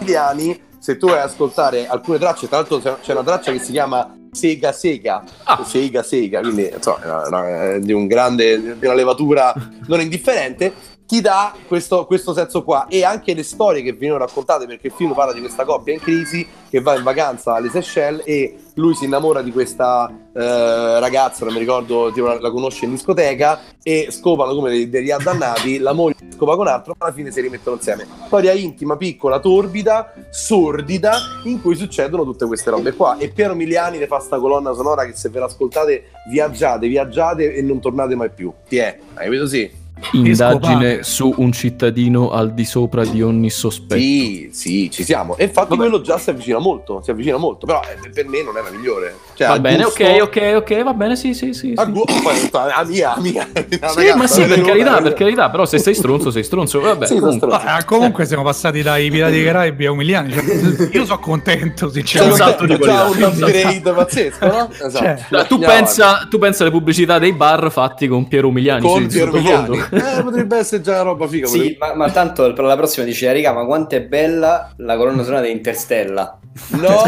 Miliani, se tu vai ad ascoltare alcune tracce, tra l'altro c'è una traccia che si chiama Sega Sega, ah. Sega Sega, quindi insomma, di, un grande, di una levatura non indifferente ti dà questo, questo, senso qua e anche le storie che vengono raccontate perché il film parla di questa coppia in crisi che va in vacanza alle Seychelles e lui si innamora di questa eh, ragazza, non mi ricordo, tipo, la, la, conosce in discoteca e scopano come dei, degli addannati, la moglie scopa con altro ma alla fine si rimettono insieme. Storia intima, piccola, torbida, sordida in cui succedono tutte queste robe qua e Piero Miliani ne fa sta colonna sonora che se ve l'ascoltate viaggiate, viaggiate e non tornate mai più. Ti è, hai capito sì? Indagine su un cittadino al di sopra di ogni sospetto. Sì, sì, ci siamo. E infatti Vabbè. quello già si avvicina molto, si avvicina molto, però eh, per me non è la migliore. Cioè, va bene, gusto... ok, ok, ok, va bene, sì, sì, sì. A gu- poi, a mia, a mia. Sì, ma sì, per carità, per carità, però se sei stronzo, sei stronzo. Vabbè, sì, comunque. Ah, comunque siamo passati dai Pirati dei Caraibi a Umiliani. Cioè, io sono contento, sinceramente. C'è un salto di qualità. un upgrade pazzesco, no? Esatto. Cioè, no, tu, pensa, tu pensa alle pubblicità dei bar fatti con Piero Umiliani. Con Piero Umiliani. Eh, potrebbe essere già una roba figa. Sì, ma, ma, tanto per la prossima dice, raga, ma quanto è bella la colonna sonora di Interstella. No,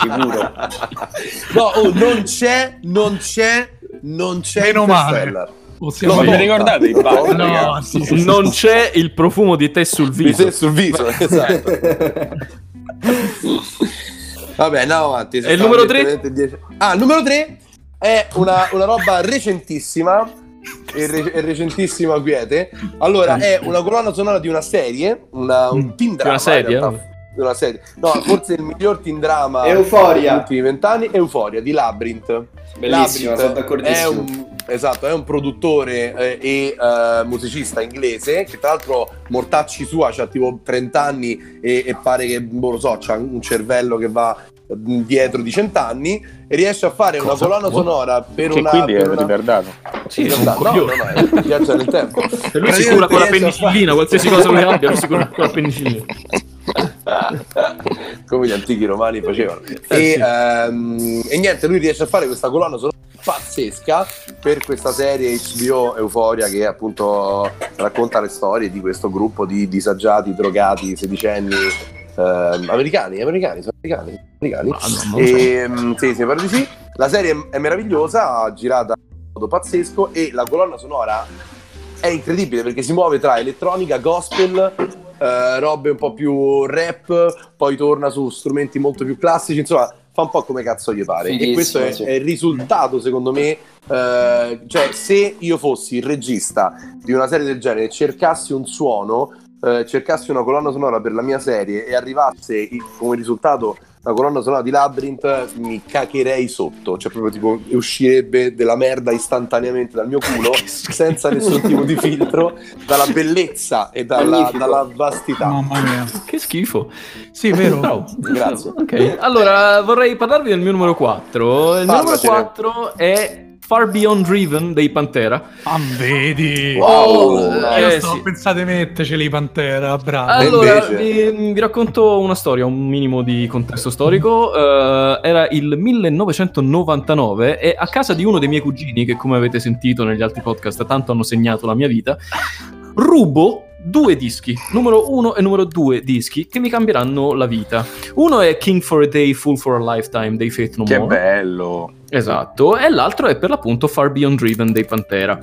sicuro. No, oh, non c'è, non c'è, non c'è Meno male. Possiamo no, vi ricordate i bar? No, sì, sì, non sì. c'è il profumo di te sul viso. Di te sul viso, esatto. Vabbè, andiamo avanti. E il numero 3? Ah, il numero 3 è una, una roba recentissima e, re- e recentissima quiete. Allora, è una colonna sonora di una serie, una, un mm. team drama. Una serie? Di una serie. No, forse il miglior team drama Euforia. degli ultimi vent'anni. Euforia di Labyrinth. Bellissimo, Labyrinth sono d'accordissimo. È un, esatto, è un produttore eh, e uh, musicista inglese che tra l'altro mortacci sua, ha tipo 30 anni e, e pare che, non boh, lo so, ha un cervello che va dietro di cent'anni e riesce a fare Cosa? una colonna sonora per che una quindi per è una... ritardato sì, è un no, no, no, è viaggio nel tempo se lui si cura con la penicillina qualsiasi cosa lui abbia lui si cura con la penicillina come gli antichi romani facevano eh, e, sì. um, e, niente lui riesce a fare questa colonna sonora pazzesca per questa serie HBO Euforia che appunto racconta le storie di questo gruppo di disagiati drogati sedicenni Uh, americani, americani, sono americani. americani. No, e, um, sì, sì, pare di sì. La serie è meravigliosa, girata in modo pazzesco e la colonna sonora è incredibile perché si muove tra elettronica, gospel, uh, robe un po' più rap, poi torna su strumenti molto più classici, insomma fa un po' come cazzo gli pare. Sì, e questo è, sì. è, il risultato, secondo me, uh, cioè se io fossi il regista di una serie del genere e cercassi un suono eh, cercassi una colonna sonora per la mia serie e arrivasse come risultato la colonna sonora di Labyrinth, mi cacherei sotto, cioè proprio tipo uscirebbe della merda istantaneamente dal mio culo senza nessun tipo di filtro, dalla bellezza e dalla, dalla vastità. Mamma mia, che schifo. Sì, vero. No, grazie. Ok, allora vorrei parlarvi del mio numero 4. Il mio numero 4 è Far Beyond Driven dei Pantera. Ah, vedi? Wow, eh, io sto sì. pensate metterceli i Pantera, bravo. Allora, vi, vi, racconto una storia, un minimo di contesto storico. Uh, era il 1999 e a casa di uno dei miei cugini, che come avete sentito negli altri podcast tanto hanno segnato la mia vita, rubo due dischi, numero uno e numero due dischi che mi cambieranno la vita. Uno è King for a Day, Full for a Lifetime dei Faith No More. Che bello! Esatto, e l'altro è per l'appunto Far Beyond Driven dei Pantera.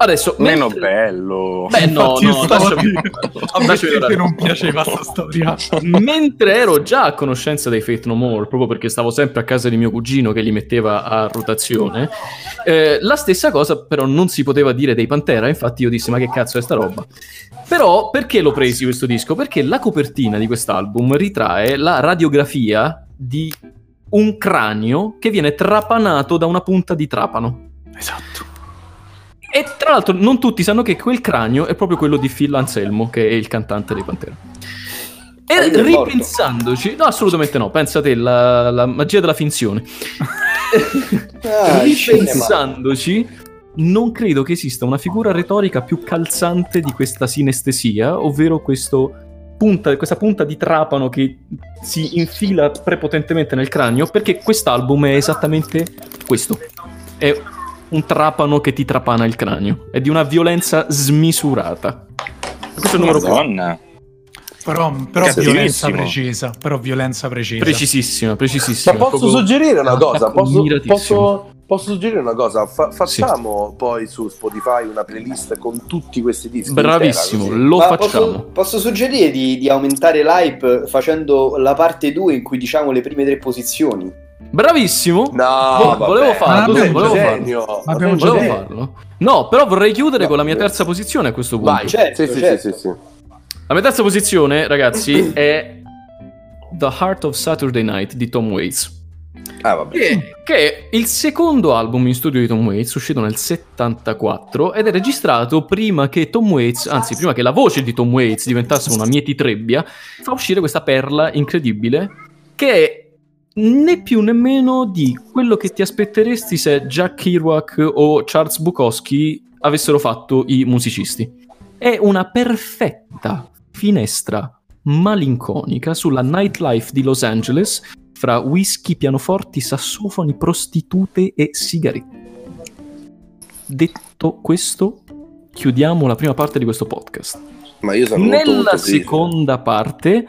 Adesso, Meno mentre- bello. Beh, no, Infatti no, lasciami- lasciami che non piaceva sta storia. Mentre ero già a conoscenza dei Fate No More, proprio perché stavo sempre a casa di mio cugino che li metteva a rotazione, eh, la stessa cosa però non si poteva dire dei Pantera, infatti io dissi ma che cazzo è sta roba? Però perché l'ho presi questo disco? Perché la copertina di quest'album ritrae la radiografia di un cranio che viene trapanato da una punta di trapano. Esatto. E tra l'altro non tutti sanno che quel cranio è proprio quello di Phil Anselmo, che è il cantante dei Pantera. E Ah, ripensandoci, no, assolutamente no, pensate la, la magia della finzione. Ah, ripensandoci, non credo che esista una figura retorica più calzante di questa sinestesia, ovvero questo punta- questa punta di trapano che si infila prepotentemente nel cranio, perché quest'album è esattamente questo. È un trapano che ti trapana il cranio. È di una violenza smisurata. Questo è il numero 4. Madonna. Però, però violenza precisa. Però violenza precisa. Precisissima, Ma precisissima. posso Proprio- suggerire una cosa? Posso, posso- posso suggerire una cosa? Fa- facciamo poi su Spotify una playlist con tutti questi dischi. Bravissimo, intera, lo Ma facciamo. Posso, posso suggerire di, di aumentare l'hype facendo la parte 2 in cui diciamo le prime tre posizioni? Bravissimo. No, Vo- vabbè. volevo farlo, Ma volevo sei un farlo. genio. Ma abbiamo sei un già Volevo genio. farlo. No, però vorrei chiudere No, con la mia vabbè. terza posizione a questo punto. Vai, Certo, sì, sì, certo. sì, sì, sì. La mia terza posizione, ragazzi, è The Heart of Saturday Night di Tom Waits. Ah, vabbè. Che, che è il secondo album in studio di Tom Waits, uscito nel 74 ed è registrato prima che Tom Waits, anzi prima che la voce di Tom Waits diventasse una mietitrebbia, fa uscire questa perla incredibile che è né più né meno di quello che ti aspetteresti se Jack Kerouac o Charles Bukowski avessero fatto i musicisti. È una perfetta finestra malinconica sulla nightlife di Los Angeles fra whisky, pianoforti, sassofoni, prostitute e sigarette. Detto questo, chiudiamo la prima parte di questo podcast. Ma io sono Nella molto seconda parte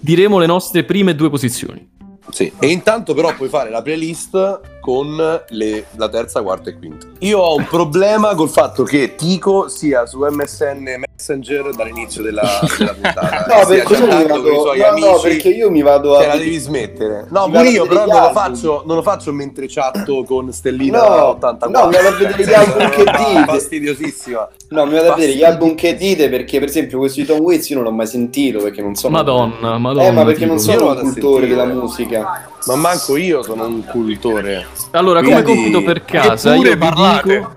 diremo le nostre prime due posizioni. Sì. E intanto però puoi fare la playlist con le- la terza, quarta e quinta. Io ho un problema col fatto che Tico sia su MSN Messenger dall'inizio della, della puntata. No, perché io vado, no, amici. no, perché io mi vado Te la a... devi smettere. No, Mi pure a io, però non lo, faccio, non lo faccio mentre chatto con Stellina No, 84. no, mi vado a vedere gli album che dite. Fastidiosissima. No, mi vado a vedere gli album che dite perché per esempio questo di Tom Waits io non l'ho mai sentito perché non sono... Madonna, madonna. Eh, ma perché tipo. non sono un a cultore sentire. della musica. Ma manco io sono un cultore. Allora, come Quindi- compito per casa, Eppure io vi parlate. dico...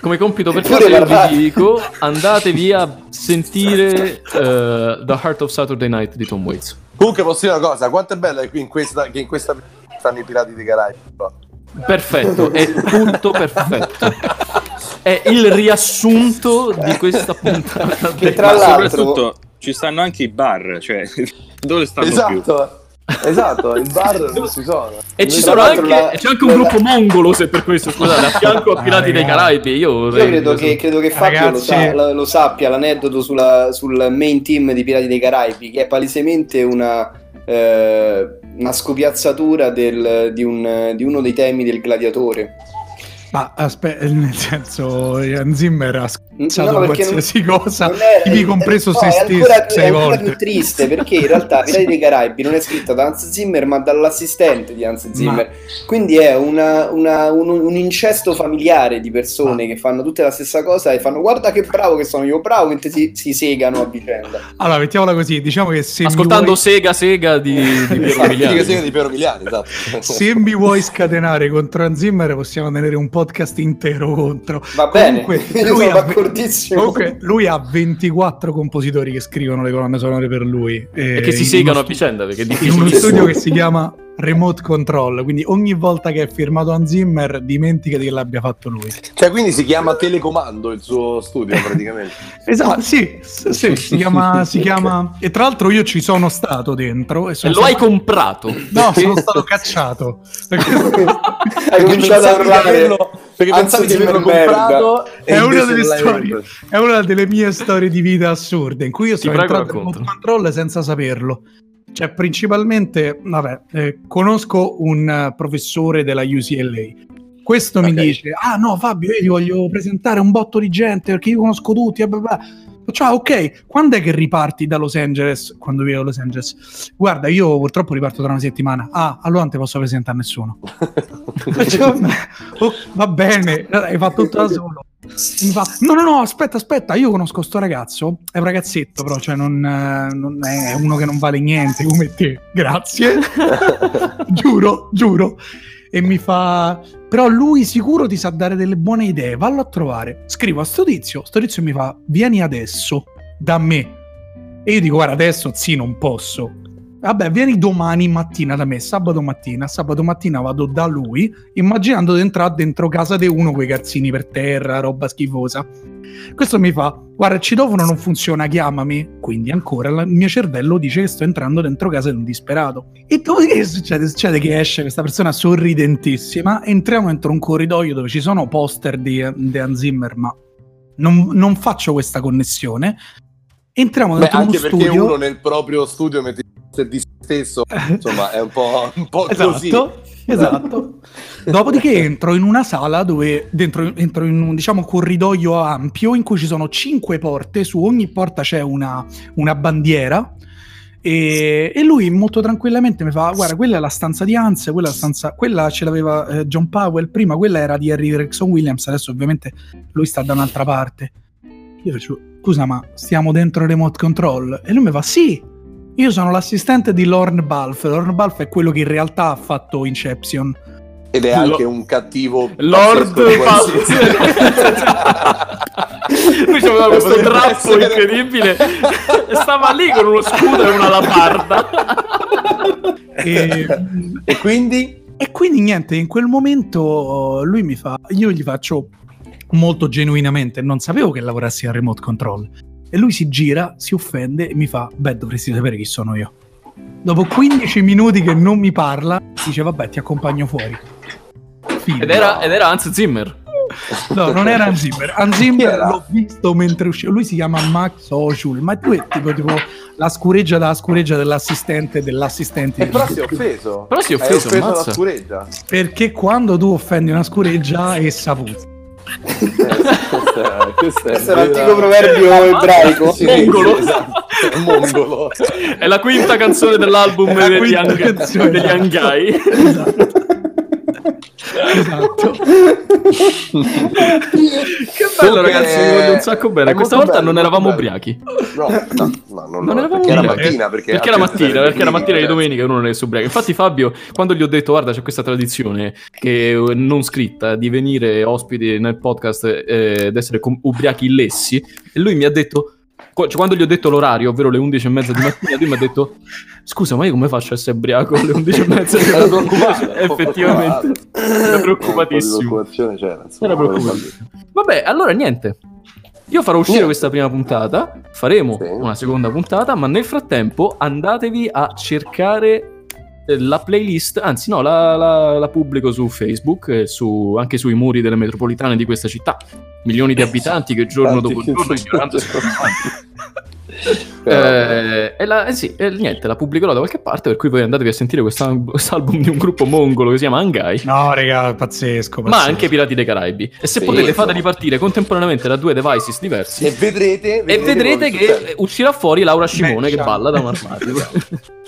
Come compito per casa io vi dico andatevi a sentire eh, The Heart of Saturday Night di Tom Waits. Comunque posso dire una cosa, quanto è bella che qui in questa, che in questa stanno i pirati dei Caraibi. Perfetto, è tutto perfetto. È il riassunto di questa puntata. Che tra Ma l'altro- soprattutto ci stanno anche i bar, cioè dove stanno più? Esatto, il bar non ci sono. E ci sono anche, la- c'è anche un la- gruppo mongolo, se per questo, scusate, a fianco a Ah, Pirati dei ragazzi. Caraibi. Io, Io vorrei- credo che, credo che Fabio lo, sa- lo- lo sappia l'aneddoto sulla- sul main team di Pirati dei Caraibi, che è palesemente una, eh, una scopiazzatura del- di, un- di uno dei temi del gladiatore. Ma aspetta, nel senso, Ian Zimmer ha scazzato No, qualsiasi cosa, non è- ivi compreso no, se è stesso ancora, sei è ancora volte. più triste perché in realtà Pirati dei Caraibi non è scritta da Hans Zimmer ma dall'assistente di Hans Zimmer quindi è una- una- un, un incesto familiare di persone che fanno tutte la stessa cosa e fanno guarda che bravo che sono io bravo mentre si, si segano a vicenda Allora, mettiamola così, diciamo che se mi Ascoltando vuoi- Sega Sega di, di Piero Emiliano. che segno di Piero Miliani, esatto. se mi vuoi scatenare contro Ian Zimmer possiamo tenere un podcast intero contro. va bene Comunque, lui sono ha- d'accordissimo Comunque, lui ha 24 compositori che scrivono le colonne sonore per lui. eh, E che si in segano uno a vicenda perché è in uno difficile. studio che si chiama Remote Control. Quindi ogni volta che è firmato Hans Zimmer, dimenticati che l'abbia fatto lui. Cioè, quindi si chiama Telecomando il suo studio, praticamente. Esatto, sì, sì, si chiama, si chiama. E tra l'altro io ci sono stato dentro. E E lo hai comprato. No, perché- sono stato cacciato. hai cominciato a urlare perché pensavi di averlo comprato È una delle storie. È una delle mie storie di vita assurde in cui io sono entrato in control senza saperlo. Cioè, principalmente, vabbè, eh, conosco un eh, professore della UCLA Questo mi Ok. dice, ah no Fabio, io ti voglio presentare un botto di gente perché io conosco tutti. bla bla bla." Faccio, ah, ok, quando è che riparti da Los Angeles? Quando vivo a Los Angeles. Guarda, io purtroppo riparto tra una settimana. Ah, allora non ti posso presentare a nessuno. Faccio, "Oh, va bene, hai fatto tutto da solo. Mi fa, no, no, no, aspetta, aspetta, io conosco sto ragazzo, è un ragazzetto, però, cioè non, eh, non è uno che non vale niente come te, grazie, giuro, giuro. E mi fa, però lui sicuro ti sa dare delle buone idee, vallo a trovare. Scrivo a sto tizio, sto tizio mi fa, vieni adesso, da me. E io dico, guarda, adesso sì, non posso. Vabbè, vieni domani mattina da me, sabato mattina. Sabato mattina vado da lui, immaginando di entrare dentro casa di uno con i calzini per terra, roba schifosa. Questo mi fa, guarda, il citofono non funziona, chiamami. Quindi ancora la- il mio cervello dice che sto entrando dentro casa di un disperato. E dopodiché che succede? Succede che esce questa persona sorridentissima, entriamo dentro un corridoio dove ci sono poster di, di Hans Zimmer, ma non, non faccio questa connessione. Entriamo Beh, dentro uno anche perché studio. uno nel proprio studio mette di se stesso, insomma, è un po', un po' così. Esatto, esatto. Dopodiché entro in una sala dove dentro entro in un diciamo corridoio ampio in cui ci sono cinque porte, su ogni porta c'è una, una bandiera. E, e lui molto tranquillamente mi fa: Guarda, quella è la stanza di Hans, quella, stanza, quella ce l'aveva eh, John Powell prima, quella era di Harry Gregson Williams. Adesso, ovviamente, lui sta da un'altra parte. Io faccio: Scusa, ma stiamo dentro remote control? E lui mi fa: Sì, io sono l'assistente di Lorne Balfe. Lorne Balfe è quello che in realtà ha fatto Inception. Ed è anche un cattivo Lord qualsiasi- Lui aveva questo Potrebbe drappo incredibile e stava lì con uno scudo e una laparda. E, E quindi? e quindi niente, in quel momento lui mi fa, io gli faccio molto genuinamente, non sapevo che lavorassi a remote control. E lui si gira, si offende e mi fa, beh dovresti sapere chi sono io. Dopo 15 minuti che non mi parla, dice vabbè ti accompagno fuori. Fine. Ed era, ed era Hans Zimmer. No, non era Hans Zimmer. Hans Zimmer l'ho visto mentre usciva. Lui si chiama Max Oshul, ma tu è tipo, tipo la scureggia dalla scureggia dell'assistente dell'assistente. E però si è offeso. Però si è Hai offeso, offeso la scureggia. Perché quando tu offendi una scureggia, essa puzza. Eh, questa è, Questo è l'antico proverbio ebraico. Sì, Mongolo. esatto, è mongolo. È la quinta canzone dell'album degli, quinta Ang- canzone. degli Angai. Esatto. Esatto. Che bello, Comunque, ragazzi, mi voglio un sacco bene. è Questa volta bello, non eravamo bello. ubriachi. No, no, no, no, Non no, eravamo perché era ubriachi. mattina. Perché, Perché era mattina, perché era mattina di domenica e uno non è ubriaco. Infatti, Fabio, quando gli ho detto, guarda, c'è questa tradizione che non scritta di venire ospiti nel podcast eh, ed essere com- ubriachi illessi, e lui mi ha detto. Cioè, quando gli ho detto l'orario, ovvero le 11 e mezza di mattina, lui mi ha detto: Scusa, ma io come faccio a essere ubriaco alle 11 e mezza Era preoccupato, Effettivamente, era preoccupatissimo. preoccupazione c'era. insomma, Era preoccupatissimo. Vabbè, allora niente. Io farò uscire questa prima puntata, faremo Sì. una seconda puntata, ma nel frattempo andatevi a cercare la playlist, anzi no, la, la- la pubblico su Facebook, su- anche sui muri delle metropolitane di questa città. Milioni di abitanti che giorno dopo giorno. Però, Eh, e la, eh sì, eh, niente, la pubblicherò da qualche parte, per cui voi andatevi a sentire quest'al- quest'album di un gruppo mongolo che si chiama Angai. No, raga, pazzesco. Ma pazzesco. anche Pirati dei Caraibi. E se Sì, potete, insomma. fateli partire contemporaneamente da due devices diversi. E vedrete, E vedrete che succede. uscirà fuori Laura Scimone Beh, che balla da un armadio.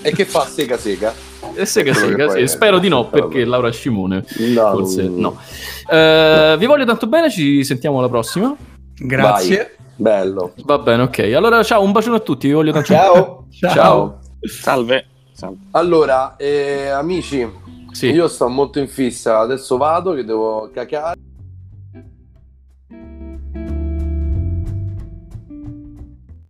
E che fa sega sega? e sega che sega, poi sì. Spero di no, perché Laura Scimone No, forse non- no. Eh, vi voglio tanto bene, ci sentiamo alla prossima. Grazie. Bello. Va bene, ok. Allora, ciao, un bacione a tutti, vi voglio tanto Ciao. Ciao. Salve. Salve. Allora, eh, amici, Sì. io sto molto in fissa. Adesso vado che devo cacare.